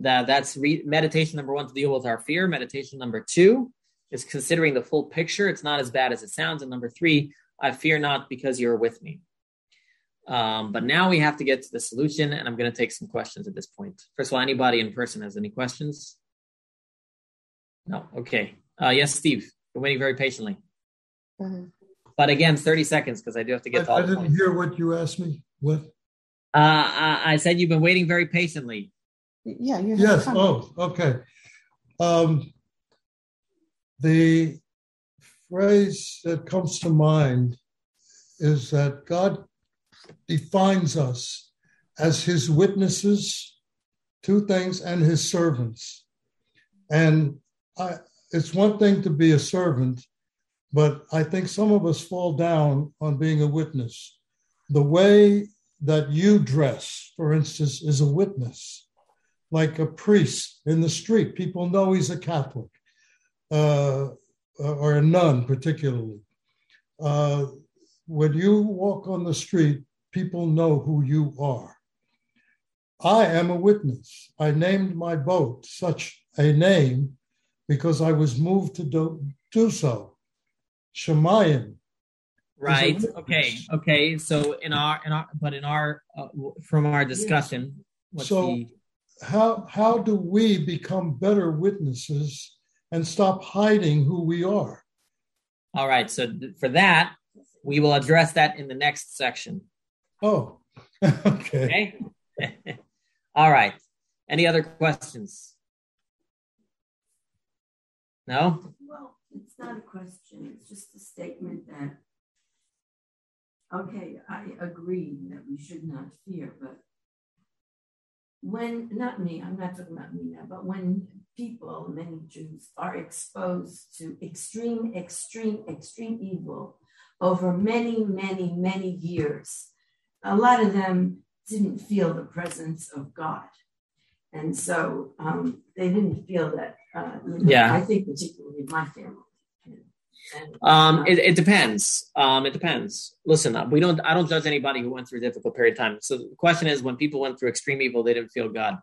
Speaker 1: That that's re- meditation number one to deal with our fear. Meditation number two is considering the full picture. It's not as bad as it sounds. And number three, I fear not because you're with me. Um, but now we have to get to the solution, and I'm going to take some questions at this point. First of all, anybody in person has any questions? No. Okay. Uh, yes, Steve. We're waiting very patiently.
Speaker 7: Mhm.
Speaker 1: But again, 30 seconds because I do have to get to
Speaker 6: I,
Speaker 1: all
Speaker 6: I
Speaker 1: the
Speaker 6: didn't
Speaker 1: points.
Speaker 6: hear what you asked me. What?
Speaker 1: Uh, I, I said you've been waiting very patiently.
Speaker 7: Yeah, you
Speaker 6: Yes. Oh, okay. Um, the phrase that comes to mind is that God defines us as his witnesses, two things, and his servants. And I, it's one thing to be a servant, but I think some of us fall down on being a witness. The way that you dress, for instance, is a witness like a priest in the street. People know he's a Catholic uh, or a nun, particularly. uh, when you walk on the street, people know who you are. I am a witness. I named my boat such a name because I was moved to do, do so. Shemayim.
Speaker 1: Right. Okay. Okay. So in our in our but in our uh, from our discussion,
Speaker 6: So-
Speaker 1: the
Speaker 6: How, how do we become better witnesses and stop hiding who we are?
Speaker 1: all right? So th- for that, we will address that in the next section.
Speaker 6: Oh, okay.
Speaker 1: Okay. all right. Any other questions? No.
Speaker 5: Well, it's not a question, it's just a statement that, okay, I agree that we should not fear, but when, not me, I'm not talking about me now, but when people, many Jews, are exposed to extreme, extreme, extreme evil over many, many, many years, a lot of them didn't feel the presence of God. And so um, they didn't feel that. Uh, you know,
Speaker 1: Yeah.
Speaker 5: I think particularly my family. And,
Speaker 1: Um, it, it depends. Um, it depends. Listen, uh, we don't. I don't judge anybody who went through a difficult period of time. So the question is, when people went through extreme evil, they didn't feel God.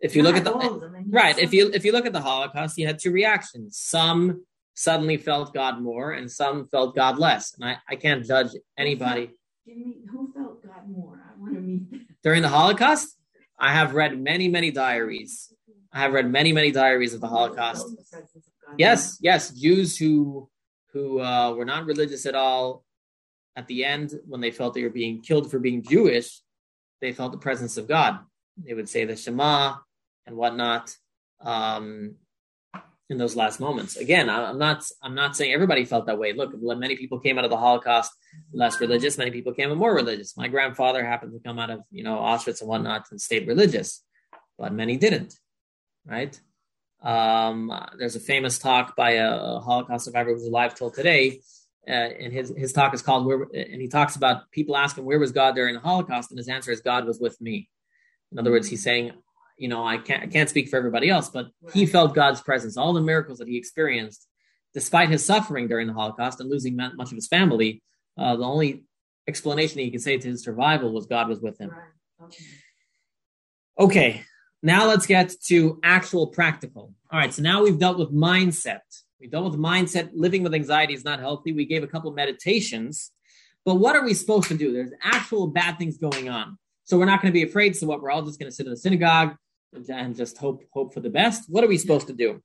Speaker 1: If you look at the
Speaker 5: all of them, and
Speaker 1: right, if you if you look at the Holocaust, you had two reactions. Some suddenly felt God more, and some felt God less. And I, I can't judge anybody
Speaker 5: Give me who felt God more. I want to meet
Speaker 1: during the Holocaust. I have read many, many diaries. I have read many, many diaries of the Holocaust. Yes, yes, Jews who who uh, were not religious at all. At the end, when they felt they were being killed for being Jewish, they felt the presence of God. They would say the Shema and whatnot um, in those last moments. Again, I'm not I'm not saying everybody felt that way. Look, many people came out of the Holocaust less religious. Many people came out more religious. My grandfather happened to come out of you know Auschwitz and whatnot and stayed religious, but many didn't. Right? Um, there's a famous talk by a Holocaust survivor who's alive till today, uh, and his his talk is called "Where," and he talks about people asking where was God during the Holocaust, and his answer is God was with me. In other words, he's saying, you know, I can't I can't speak for everybody else, but he felt God's presence, all the miracles that he experienced, despite his suffering during the Holocaust and losing much of his family. Uh, the only explanation he could say to his survival was God was with him.
Speaker 5: Okay.
Speaker 1: Now let's get to actual practical. All right, so now we've dealt with mindset. We've dealt with mindset. Living with anxiety is not healthy. We gave a couple meditations, but what are we supposed to do? There's actual bad things going on. So we're not going to be afraid. So what? We're all just going to sit in the synagogue and just hope hope for the best. What are we supposed to do?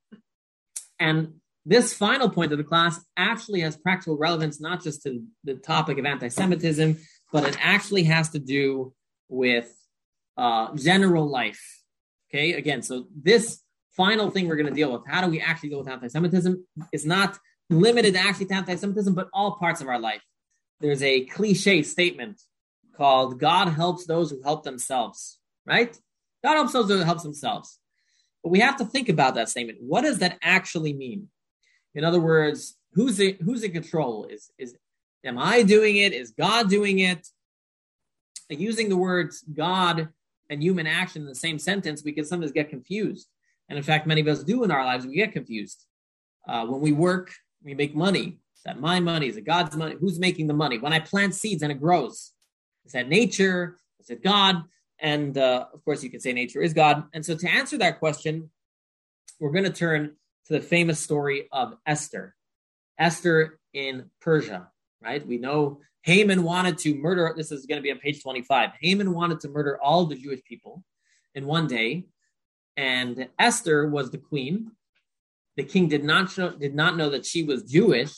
Speaker 1: And this final point of the class actually has practical relevance, not just to the topic of anti-Semitism, but it actually has to do with uh, general life. Okay, again, so this final thing we're going to deal with, how do we actually deal with anti-Semitism, is not limited actually to anti-Semitism, but all parts of our life. There's a cliche statement called "God helps those who help themselves." Right? God helps those who help themselves. But we have to think about that statement. What does that actually mean? In other words, who's in, who's in control? Is is am I doing it? Is God doing it? Using the words God and human action in the same sentence, we can sometimes get confused. And in fact, many of us do in our lives, we get confused. Uh, when we work, we make money. Is that my money? Is it God's money? Who's making the money? When I plant seeds and it grows, is that nature? Is it God? And uh, of course, you could say nature is God. And so, to answer that question, we're going to turn to the famous story of Esther. Esther in Persia, right? We know Haman wanted to murder, this is going to be on page 25. Haman wanted to murder all the Jewish people in one day, and Esther was the queen. The king did not show, did not know that she was Jewish,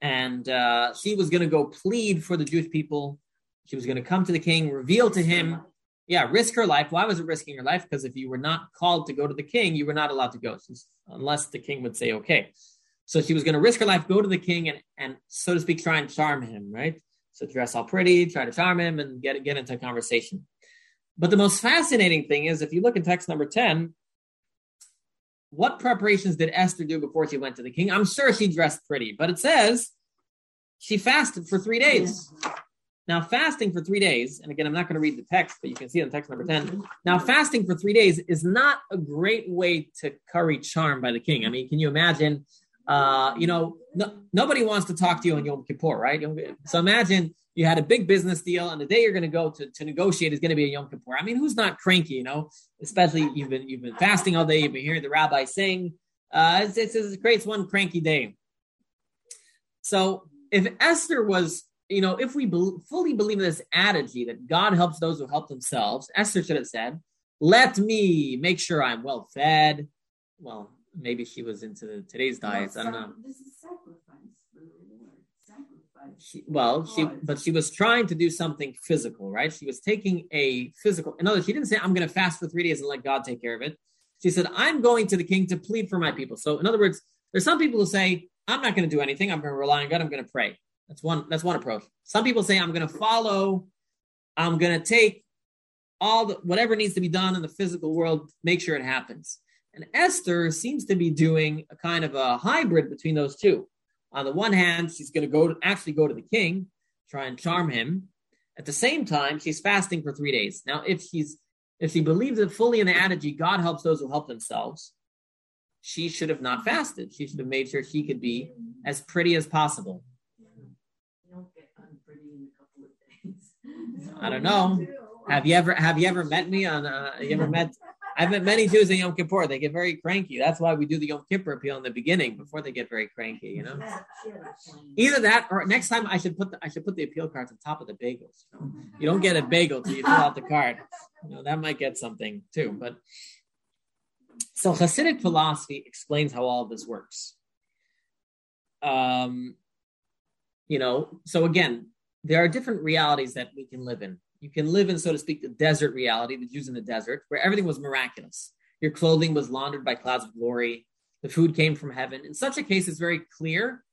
Speaker 1: and uh, she was going to go plead for the Jewish people. She was going to come to the king, reveal to him, yeah, risk her life. Why was it risking her life? Because if you were not called to go to the king, you were not allowed to go, unless the king would say okay. So she was going to risk her life, go to the king, and, and so to speak, try and charm him, right? So dress all pretty, try to charm him, and get get into a conversation. But the most fascinating thing is, if you look in text number ten, what preparations did Esther do before she went to the king? I'm sure she dressed pretty, but it says she fasted for three days. Now, fasting for three days, and again, I'm not going to read the text, but you can see it in text number 10. Now, fasting for three days is not a great way to curry charm by the king. I mean, can you imagine Uh, you know, no, nobody wants to talk to you on Yom Kippur, right? So imagine you had a big business deal, and the day you're going to go to, to negotiate is going to be a Yom Kippur. I mean, who's not cranky? You know, especially you've been you've been fasting all day, you've been hearing the rabbi sing. Uh, it's, it's, it creates one cranky day. So if Esther was, you know, if we be- fully believe in this adage that God helps those who help themselves, Esther should have said, "Let me make sure I'm well fed." Well, maybe she was into the, today's diets. I don't know.
Speaker 5: This is sacrifice for the Lord. Sacrifice.
Speaker 1: She, well, she but she was trying to do something physical, right? She was taking a physical. In other words, she didn't say, "I'm going to fast for three days and let God take care of it." She said, "I'm going to the king to plead for my people." So, in other words, there's some people who say, "I'm not going to do anything. I'm going to rely on God. I'm going to pray." That's one. That's one approach. Some people say, "I'm going to follow. I'm going to take all the whatever needs to be done in the physical world, make sure it happens." And Esther seems to be doing a kind of a hybrid between those two. On the one hand, she's going to go to, actually go to the king, try and charm him. At the same time, she's fasting for three days. Now, if she's if she believes it fully in the adage, God helps those who help themselves, she should have not fasted. She should have made sure she could be as pretty as possible. I don't know. Have you ever have you ever met me on? Uh, you ever met? I've met many Jews in Yom Kippur. They get very cranky. That's why we do the Yom Kippur appeal in the beginning before they get very cranky. You know, either that or next time I should put the, I should put the appeal cards on top of the bagels. You, know? you don't get a bagel till you fill out the card. You know that might get something too. But so Hasidic philosophy explains how all this works. Um, you know, so again, there are different realities that we can live in. You can live in, so to speak, the desert reality, the Jews in the desert, where everything was miraculous. Your clothing was laundered by clouds of glory. The food came from heaven. In such a case, it's very clear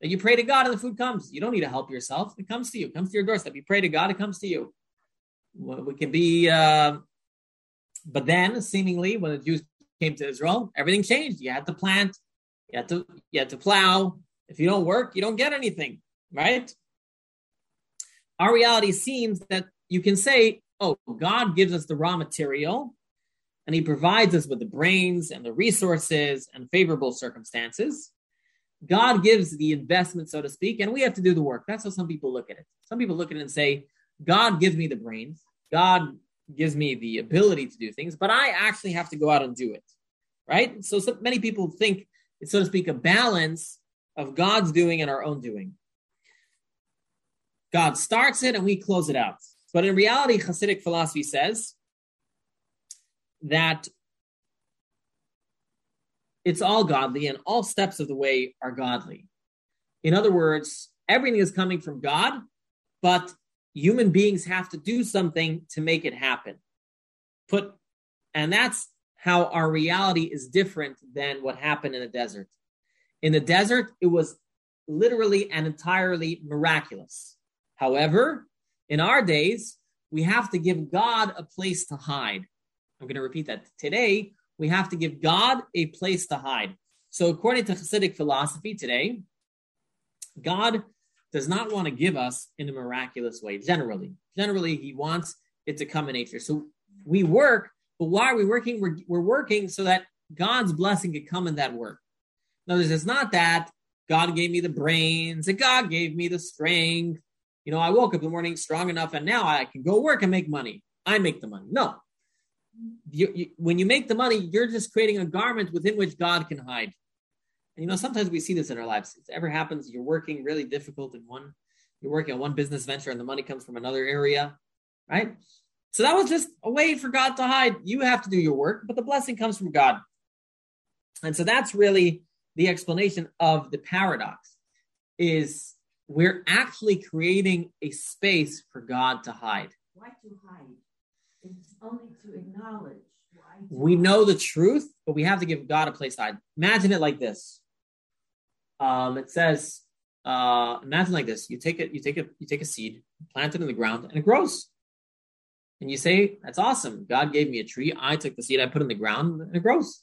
Speaker 1: that you pray to God and the food comes. You don't need to help yourself. It comes to you. It comes to your doorstep. You pray to God, it comes to you. We can be, uh, but then seemingly when the Jews came to Israel, everything changed. You had to plant, you had to, you had to plow. If you don't work, you don't get anything, right? Our reality seems that you can say, oh, God gives us the raw material and he provides us with the brains and the resources and favorable circumstances. God gives the investment, so to speak, and we have to do the work. That's how some people look at it. Some people look at it and say, God gives me the brains, God gives me the ability to do things, but I actually have to go out and do it. Right? So, so many people think it's, so to speak, a balance of God's doing and our own doing. God starts it and we close it out. But in reality, Hasidic philosophy says that it's all godly and all steps of the way are godly. In other words, everything is coming from God, but human beings have to do something to make it happen. Put, and that's how our reality is different than what happened in the desert. In the desert, it was literally and entirely miraculous. However, in our days, we have to give God a place to hide. I'm going to repeat that. Today, we have to give God a place to hide. So, according to Hasidic philosophy today, God does not want to give us in a miraculous way, generally. Generally, He wants it to come in nature. So, we work, but why are we working? We're, we're working so that God's blessing could come in that work. Now, it's not that God gave me the brains, and God gave me the strength, you know, I woke up in the morning strong enough and now I can go work and make money. I make the money. No. You, you, when you make the money, you're just creating a garment within which God can hide. And you know, sometimes we see this in our lives. It ever happens, you're working really difficult in one, you're working on one business venture and the money comes from another area, right? So that was just a way for God to hide. You have to do your work, but the blessing comes from God. And so that's really the explanation of the paradox is we're actually creating a space for God to hide.
Speaker 5: Why to hide? It's only to acknowledge. Why to
Speaker 1: We
Speaker 5: hide?
Speaker 1: know the truth, but we have to give God a place to hide. Imagine it like this. Um, it says, uh, imagine like this: you take it, you take it, you take a seed, plant it in the ground, and it grows. And you say, "That's awesome! God gave me a tree. I took the seed, I put it in the ground, and it grows."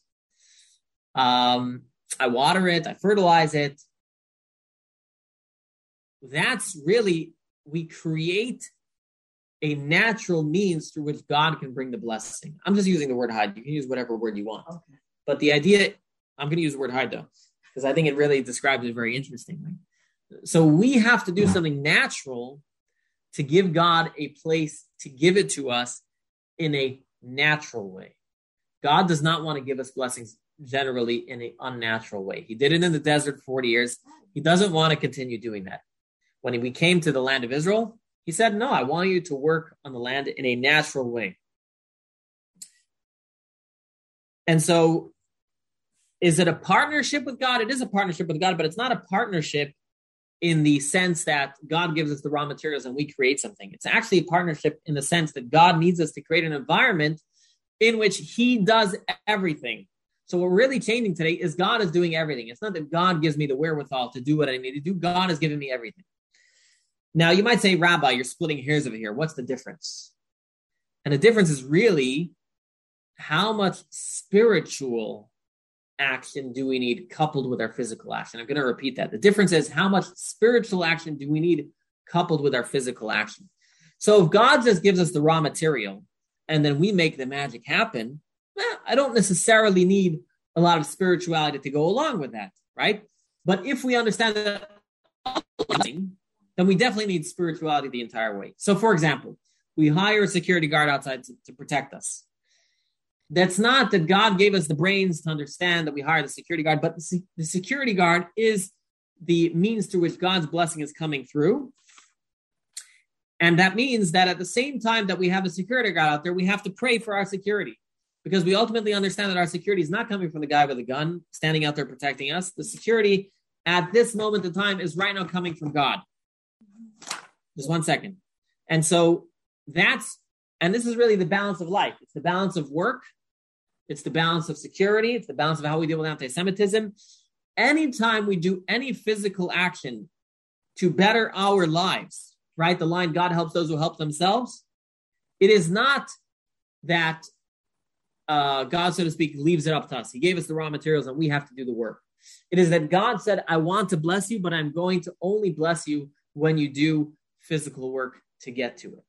Speaker 1: Um, I water it, I fertilize it, that's really we create a natural means through which God can bring the blessing. I'm just using the word hide. You can use whatever word you want.
Speaker 5: Okay.
Speaker 1: But the idea, I'm going to use the word hide though. because I think it really describes it very interestingly. So we have to do something natural to give God a place to give it to us in a natural way. God does not want to give us blessings generally in an unnatural way. He did it in the desert 40 years. He doesn't want to continue doing that. When we came to the land of Israel, he said, No, I want you to work on the land in a natural way. And so, is it a partnership with God? It is a partnership with God, but it's not a partnership in the sense that God gives us the raw materials and we create something. It's actually a partnership in the sense that God needs us to create an environment in which He does everything. So, what we're really changing today is God is doing everything. It's not that God gives me the wherewithal to do what I need to do, God is giving me everything. Now, you might say, Rabbi, you're splitting hairs over here. What's the difference? And the difference is really how much spiritual action do we need coupled with our physical action? I'm going to repeat that. The difference is how much spiritual action do we need coupled with our physical action? So if God just gives us the raw material and then we make the magic happen, eh, I don't necessarily need a lot of spirituality to go along with that, right? But if we understand that, then we definitely need spirituality the entire way. So, for example, we hire a security guard outside to, to protect us. That's not that God gave us the brains to understand that we hire the security guard, but the, the security guard is the means through which God's blessing is coming through. And that means that at the same time that we have a security guard out there, we have to pray for our security because we ultimately understand that our security is not coming from the guy with a gun standing out there protecting us. The security at this moment in time is right now coming from God. Just one second. And so that's, and this is really the balance of life. It's the balance of work. It's the balance of security. It's the balance of how we deal with anti Semitism. Anytime we do any physical action to better our lives, right? The line, God helps those who help themselves. It is not that uh, God, so to speak, leaves it up to us. He gave us the raw materials and we have to do the work. It is that God said, I want to bless you, but I'm going to only bless you when you do physical work to get to it.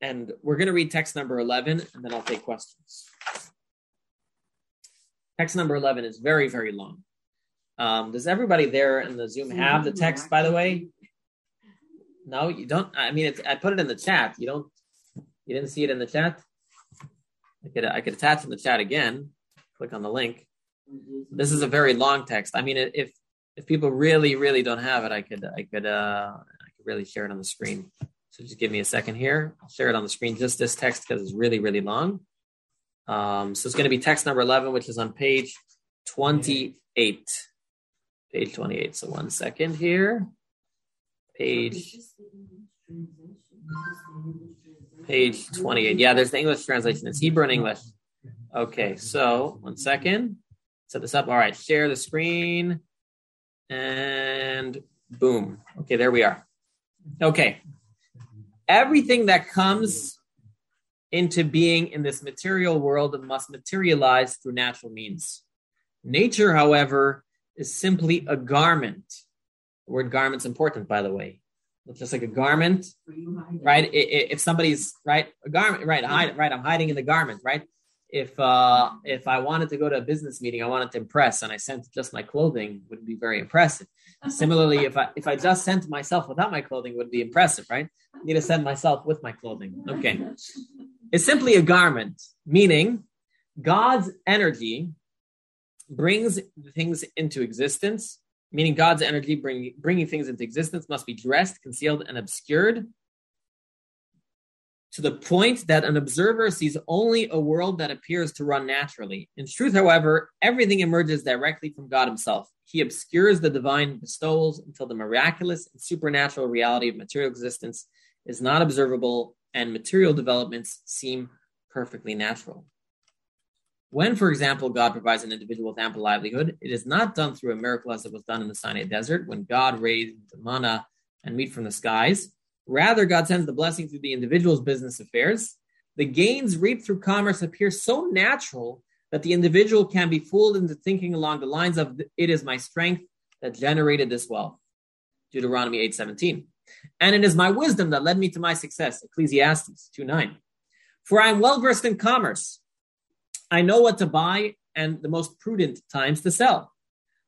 Speaker 1: And we're going to read text number 11 and then I'll take questions. Text number 11 is very, very long. Um, does everybody there in the Zoom have the text, by the way? No, you don't. I mean, I put it in the chat. You don't, you didn't see it in the chat? I could, I could attach in the chat again. Click on the link. This is a very long text. I mean, if if people really, really don't have it, I could, I could, uh, I could really share it on the screen. So just give me a second here. I'll share it on the screen, just this text because it's really, really long. Um, so it's going to be text number 11, which is on page 28. Page 28. So one second here. Page page 28. Yeah, there's the English translation. It's Hebrew and English. Okay, so one second. Set this up. All right, share the screen. And boom. Okay, there we are. Okay. Everything that comes into being in this material world must materialize through natural means. Nature, however, is simply a garment. The word garment's important, by the way. It's just like a garment, right? If somebody's right, a garment, right? Hide, right. I'm hiding in the garment, right? If uh, if I wanted to go to a business meeting, I wanted to impress, and I sent just my clothing, would be very impressive. Similarly, if I if I just sent myself without my clothing, would be impressive, right? I need to send myself with my clothing. Okay, it's simply a garment, meaning God's energy brings things into existence meaning God's energy bring, bringing things into existence must be dressed, concealed, and obscured to the point that an observer sees only a world that appears to run naturally. In truth, however, everything emerges directly from God Himself. He obscures the divine bestowals until the miraculous and supernatural reality of material existence is not observable and material developments seem perfectly natural. When, for example, God provides an individual with ample livelihood, it is not done through a miracle as it was done in the Sinai desert when God raised manna and meat from the skies. Rather, God sends the blessing through the individual's business affairs. The gains reaped through commerce appear so natural that the individual can be fooled into thinking along the lines of it is my strength that generated this wealth. Deuteronomy 8:17. And it is my wisdom that led me to my success. Ecclesiastes 2:9. For I am well versed in commerce I know what to buy and the most prudent times to sell.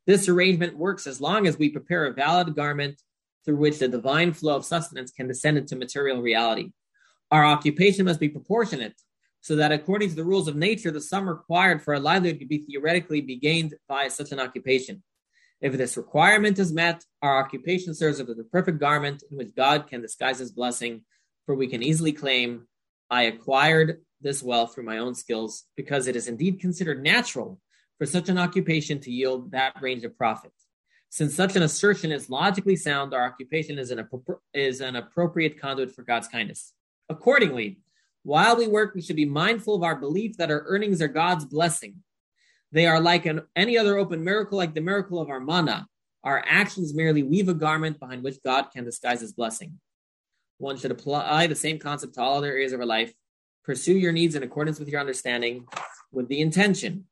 Speaker 1: This arrangement works as long as we prepare a valid garment through which the divine flow of sustenance can descend into material reality. Our occupation must be proportionate, so that according to the rules of nature, the sum required for a livelihood could be theoretically be gained by such an occupation. If this requirement is met, our occupation serves as the perfect garment in which God can disguise his blessing, for we can easily claim, I acquired this wealth through my own skills, because it is indeed considered natural for such an occupation to yield that range of profit. Since such an assertion is logically sound, our occupation is an, is an appropriate conduit for God's kindness. Accordingly, while we work, we should be mindful of our belief that our earnings are God's blessing. They are like an, any other open miracle, like the miracle of our manna. Our actions merely weave a garment behind which God can disguise his blessing. One should apply the same concept to all other areas of our life. Pursue your needs in accordance with your understanding, with the intention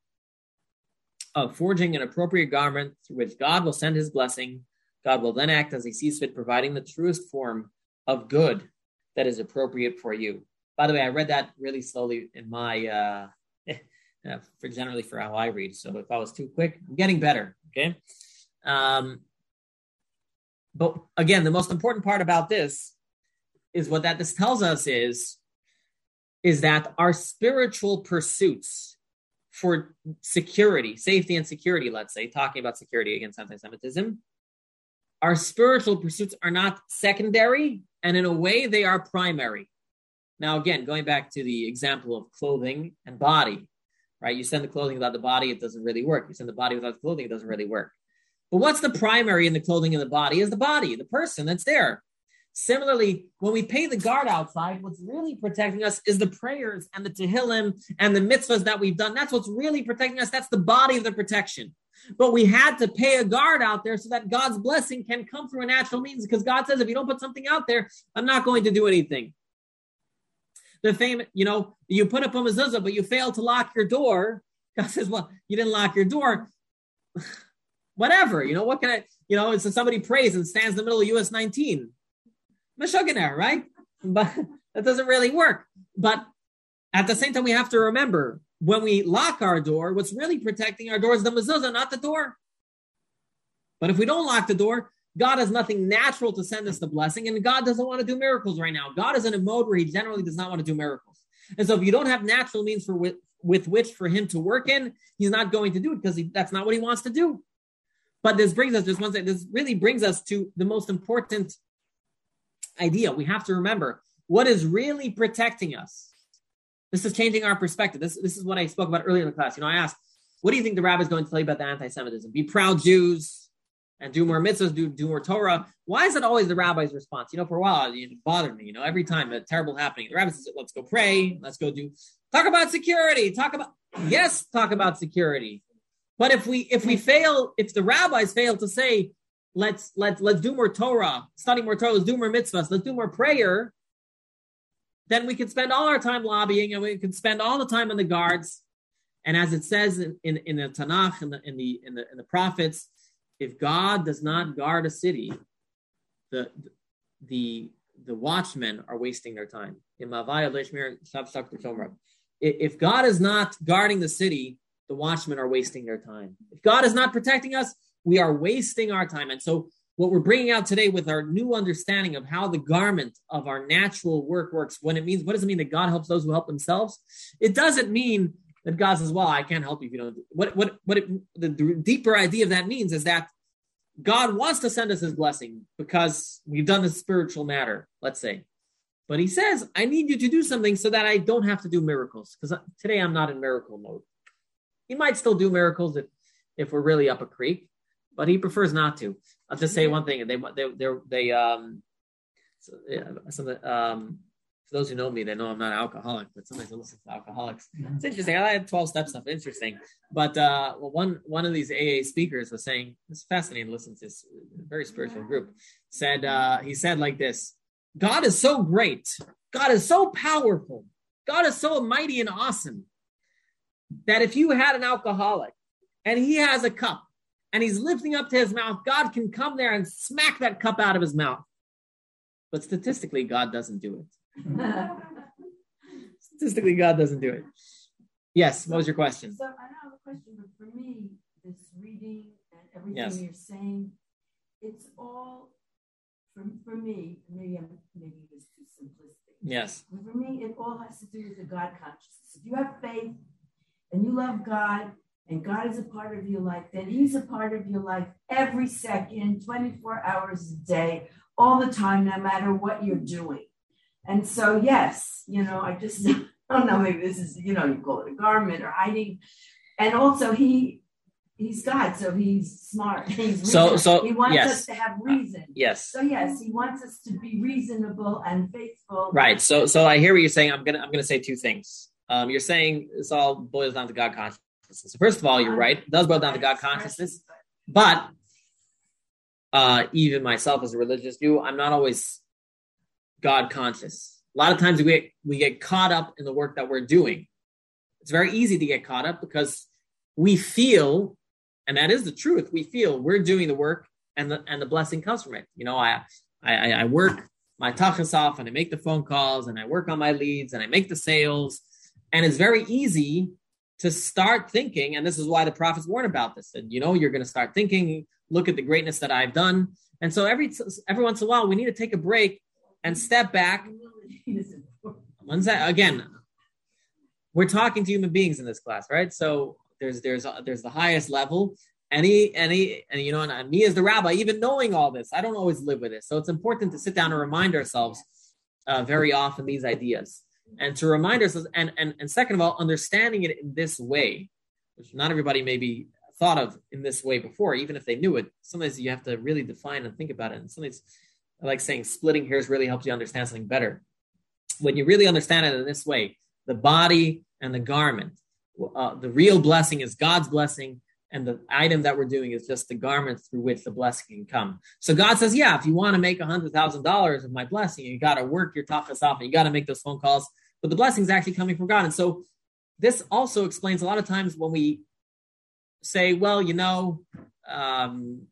Speaker 1: of forging an appropriate garment through which God will send his blessing. God will then act as he sees fit, providing the truest form of good that is appropriate for you. By the way, I read that really slowly in my, uh, for generally for how I read. So if I was too quick, I'm getting better. Okay. Um, but again, the most important part about this is what that this tells us is, is that our spiritual pursuits for security, safety and security, let's say, talking about security against anti Semitism, our spiritual pursuits are not secondary, and in a way, they are primary. Now, again, going back to the example of clothing and body, right? You send the clothing without the body, it doesn't really work. You send the body without the clothing, it doesn't really work. But what's the primary in the clothing and the body is the body, the person that's there. Similarly, when we pay the guard outside, what's really protecting us is the prayers and the tehillim and the mitzvahs that we've done. That's what's really protecting us. That's the body of the protection. But we had to pay a guard out there so that God's blessing can come through a natural means because God says, if you don't put something out there, I'm not going to do anything. The famous, you know, you put up a mezuzah, but you fail to lock your door. God says, well, you didn't lock your door. Whatever, you know, what can I, you know, it's somebody prays and stands in the middle of US 19 Meshuggah right? But that doesn't really work. But at the same time, we have to remember when we lock our door, what's really protecting our door is the mezuzah, not the door. But if we don't lock the door, God has nothing natural to send us the blessing, and God doesn't want to do miracles right now. God is in a mode where He generally does not want to do miracles. And so, if you don't have natural means for with, with which for Him to work in, He's not going to do it because that's not what He wants to do. But this brings us, just one second, this really brings us to the most important idea. We have to remember what is really protecting us. This is changing our perspective. This, this is what I spoke about earlier in the class. You know, I asked, what do you think the rabbi is going to tell you about the anti-Semitism? Be proud Jews and do more mitzvahs, do, do more Torah. Why is it always the rabbi's response? You know, for a while, it bothered me. You know, every time a terrible happening, the rabbi says, let's go pray. Let's go do, talk about security. Talk about, yes, talk about security. But if we, if we fail, if the rabbis fail to say, let's let's let's do more Torah, study more Torah, let's do more mitzvahs, let's do more prayer, then we could spend all our time lobbying and we could spend all the time on the guards. And as it says in, in, in the Tanakh, in the, in the in the in the prophets, if God does not guard a city, the the the watchmen are wasting their time. If God is not guarding the city, the watchmen are wasting their time. If God is not protecting us, we are wasting our time. And so, what we're bringing out today with our new understanding of how the garment of our natural work works, when it means, what does it mean that God helps those who help themselves? It doesn't mean that God says, "Well, I can't help you if you don't." What what what it, the deeper idea of that means is that God wants to send us His blessing because we've done the spiritual matter. Let's say, but He says, "I need you to do something so that I don't have to do miracles because today I'm not in miracle mode." He might still do miracles if if we're really up a creek, but he prefers not to. I'll just say one thing. They they they they um so, yeah, something um for those who know me, they know I'm not an alcoholic, but sometimes I listen to alcoholics. It's interesting. I had 12 step stuff. Interesting. But uh, well, one one of these AA speakers was saying, it's fascinating to listen to this very spiritual group. Said uh, he said like this: God is so great. God is so powerful. God is so mighty and awesome that if you had an alcoholic and he has a cup and he's lifting up to his mouth, God can come there and smack that cup out of his mouth. But statistically, God doesn't do it. statistically, God doesn't do it. Yes, what was your question?
Speaker 5: So I have a question, but for me, this reading and everything
Speaker 1: Yes.
Speaker 5: you're saying, it's all for, for me. Maybe I'm maybe it was too simplistic.
Speaker 1: Yes.
Speaker 5: But for me, it all has to do with the God consciousness. If you have faith and you love God and God is a part of your life, then He's a part of your life every second, 24 hours a day, all the time, no matter what you're doing. And so, yes, you know, I just I don't know, maybe this is, you know, you call it a garment or hiding. And also, He He's God, so He's smart. He's
Speaker 1: So- so,
Speaker 5: He wants
Speaker 1: yes.
Speaker 5: us to have reason.
Speaker 1: Yes.
Speaker 5: So yes, he wants us to be reasonable and faithful.
Speaker 1: Right. So so I hear what you're saying. I'm gonna I'm gonna say two things. Um, you're saying this all boils down to God consciousness. First of all, you're right. It does boil down to God consciousness. But uh, even myself as a religious Jew, I'm not always God conscious. A lot of times we get, we get caught up in the work that we're doing. It's very easy to get caught up because we feel, and that is the truth. We feel we're doing the work, and the and the blessing comes from it. You know, I I, I work my tachas off, and I make the phone calls, and I work on my leads, and I make the sales, and it's very easy to start thinking, and this is why the prophets warn about this. And you know, you're going to start thinking, look at the greatness that I've done. And so every every once in a while, we need to take a break and step back. That again? We're talking to human beings in this class, right? So there's there's there's the highest level. Any any and you know, and me as the rabbi, even knowing all this, I don't always live with it. So it's important to sit down and remind ourselves uh, very often these ideas and to remind ourselves and, and and second of all understanding it in this way which not everybody maybe thought of in this way before even if they knew it sometimes you have to really define and think about it and sometimes i like saying splitting hairs really helps you understand something better when you really understand it in this way the body and the garment uh, the real blessing is god's blessing and the item that we're doing is just the garment through which the blessing can come. So God says, yeah, if you want to make a hundred thousand dollars of my blessing, you got to work your tachas off and you got to make those phone calls. But the blessing is actually coming from God. And so this also explains a lot of times when we say, well, you know, um,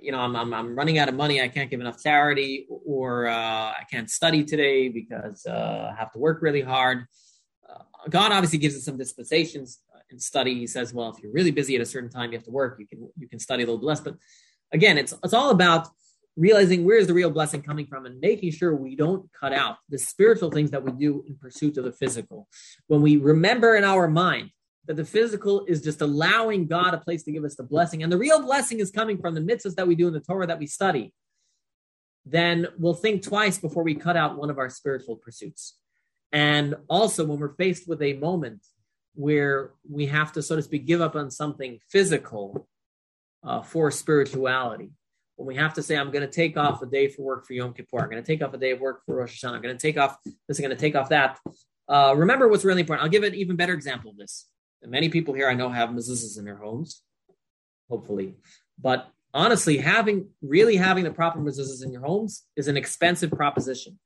Speaker 1: you know, I'm, I'm, I'm running out of money. I can't give enough charity or uh, I can't study today because uh, I have to work really hard. Uh, God obviously gives us some dispensations in study. He says, well, if you're really busy at a certain time, you have to work. You can you can study a little less. But again, it's it's all about realizing where is the real blessing coming from and making sure we don't cut out the spiritual things that we do in pursuit of the physical. When we remember in our mind that the physical is just allowing God a place to give us the blessing, and the real blessing is coming from the mitzvahs that we do in the Torah that we study, then we'll think twice before we cut out one of our spiritual pursuits. And also, when we're faced with a moment where we have to, so to speak, give up on something physical uh, for spirituality. When we have to say, I'm going to take off a day for work for Yom Kippur, I'm going to take off a day of work for Rosh Hashanah, I'm going to take off this, I'm going to take off that. Uh, remember what's really important. I'll give an even better example of this. And many people here I know have mezuzahs in their homes, hopefully. But honestly, having really having the proper mezuzahs in your homes is an expensive proposition.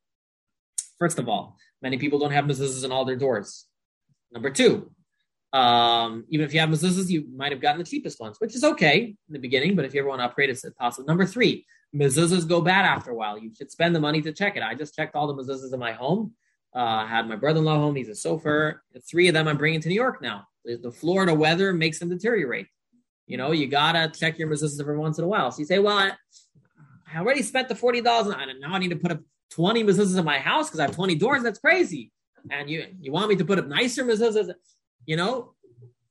Speaker 1: First of all, many people don't have mezuzahs in all their doors. Number two, um, even if you have mezuzahs, you might have gotten the cheapest ones, which is okay in the beginning, but if you ever want to upgrade, it's possible. Number three, mezuzahs go bad after a while. You should spend the money to check it. I just checked all the mezuzahs in my home. Uh, I had my brother-in-law home. He's a sofer. Three of them I'm bringing to New York now. The, the Florida weather makes them deteriorate. You know, you gotta check your mezuzahs every once in a while. So you say, well, I, I already spent the forty dollars, and now I need to put up twenty mezuzahs in my house because I have twenty doors. That's crazy. And you you want me to put up nicer mezuzahs? You know,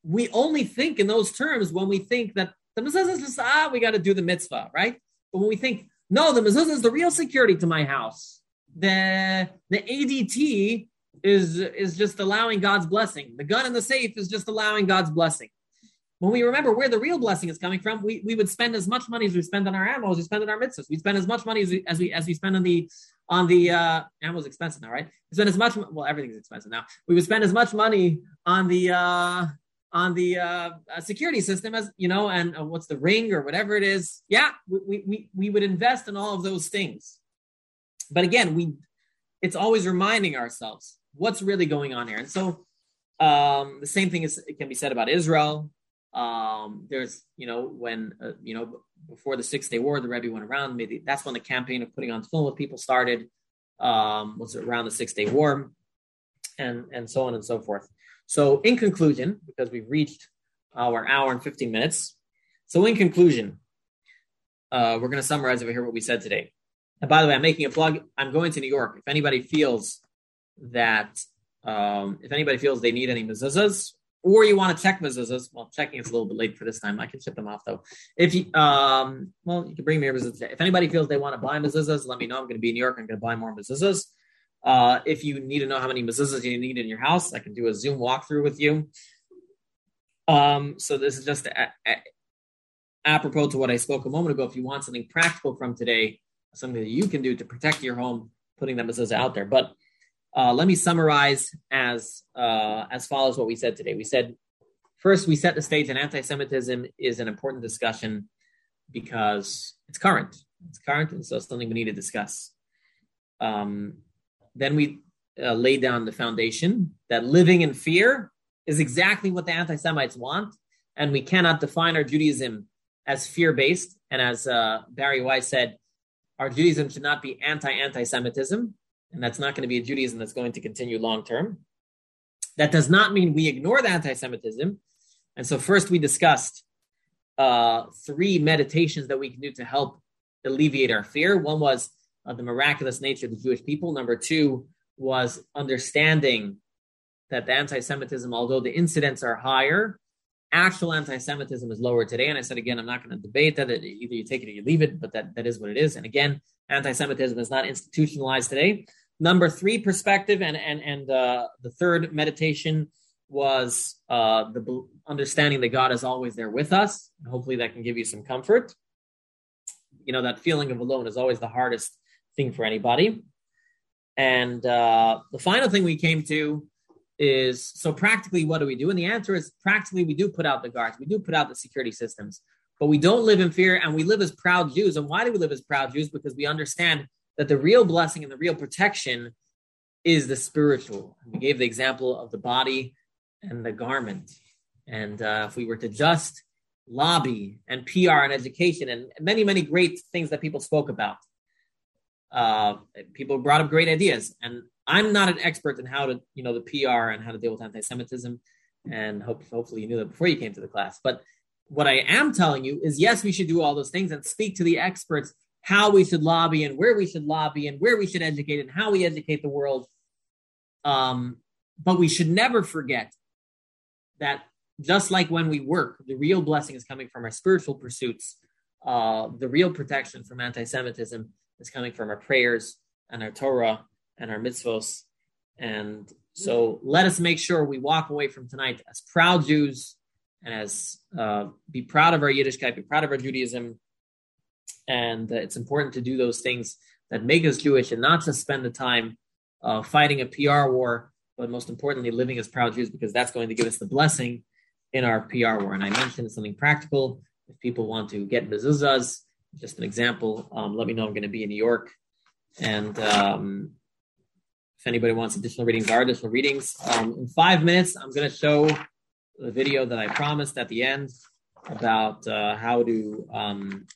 Speaker 1: we only think in those terms when we think that the mezuzah is just ah, we got to do the mitzvah, right? But when we think no, the mezuzah is the real security to my house. The the ADT is is just allowing God's blessing. The gun in the safe is just allowing God's blessing. When we remember where the real blessing is coming from, we, we would spend as much money as we spend on our as we spend on our mitzvahs. We spend as much money as we as we, as we spend on the on the uh, ammo's expensive now, right? We spend as much well, everything's expensive now. We would spend as much money on the uh, on the uh, security system as you know, and uh, what's the ring or whatever it is. Yeah, we, we we would invest in all of those things. But again, we it's always reminding ourselves what's really going on here. And so um, the same thing is can be said about Israel. Um, there's you know when uh, you know before the Six Day War, the Rebbe went around. Maybe that's when the campaign of putting on tefillin with people started. Um, was around the Six Day War, and and so on and so forth. So in conclusion, because we've reached our hour and 15 minutes, So, in conclusion, uh, we're going to summarize over here what we said today. And by the way, I'm making a plug. I'm going to New York. If anybody feels that, um, if anybody feels they need any mezuzahs, or you want to check mezuzahs, well, checking is a little bit late for this time. I can ship them off though. If you, um, well, you can bring me your mezuzahs. If anybody feels they want to buy mezuzahs, let me know. I'm going to be in New York. I'm going to buy more mezuzahs. Uh, if you need to know how many mezuzahs you need in your house, I can do a Zoom walkthrough with you. Um, so this is just a, a, apropos to what I spoke a moment ago. If you want something practical from today, something that you can do to protect your home, putting that mezuzah out there. But uh, let me summarize as uh, as follows what we said today. We said first we set the stage, and anti-Semitism is an important discussion because it's current. It's current, and so it's something we need to discuss. Um, then we uh, laid down the foundation that living in fear is exactly what the anti-Semites want, and we cannot define our Judaism as fear-based. And as uh, Bari Weiss said, our Judaism should not be anti-anti-Semitism and that's not going to be a Judaism that's going to continue long term. That does not mean we ignore the anti Semitism. And so, first, we discussed uh, three meditations that we can do to help alleviate our fear. One was uh, the miraculous nature of the Jewish people. Number two was understanding that the anti Semitism, although the incidents are higher, actual anti Semitism is lower today. And I said again, I'm not going to debate that. Either you take it or you leave it, but that, that is what it is. And again, anti Semitism is not institutionalized today. Number three perspective, and and and uh, the third meditation was uh, the understanding that God is always there with us. Hopefully, that can give you some comfort. You know, that feeling of alone is always the hardest thing for anybody. And uh, the final thing we came to is so practically, what do we do? And the answer is practically, we do put out the guards, we do put out the security systems, but we don't live in fear and we live as proud Jews. And why do we live as proud Jews? Because we understand that the real blessing and the real protection is the spiritual. We gave the example of the body and the garment. And uh, if we were to just lobby and PR and education and many, many great things that people spoke about, uh, people brought up great ideas. And I'm not an expert in how to, you know, the PR and how to deal with anti-Semitism. And hope, hopefully you knew that before you came to the class. But what I am telling you is, yes, we should do all those things and speak to the experts how we should lobby and where we should lobby and where we should educate and how we educate the world. Um, but we should never forget that just like when we work, the real blessing is coming from our spiritual pursuits. Uh, the real protection from anti-Semitism is coming from our prayers and our Torah and our mitzvos. And so let us make sure we walk away from tonight as proud Jews and as uh, be proud of our Yiddishkeit, be proud of our Judaism, and uh, it's important to do those things that make us Jewish and not just spend the time uh, fighting a PR war, but most importantly, living as proud Jews because that's going to give us the blessing in our PR war. And I mentioned something practical. If people want to get mezuzahs, just an example, um, let me know. I'm going to be in New York. And um, if anybody wants additional readings, are additional readings. Um, in five minutes, I'm going to show the video that I promised at the end about uh, how to um,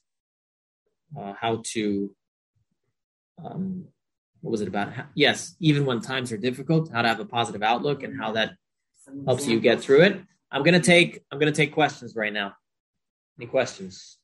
Speaker 1: uh, how to um, what was it about? Yes, even when times are difficult, how to have a positive outlook and how that helps you get through it. I'm gonna take I'm gonna take questions right now. Any questions?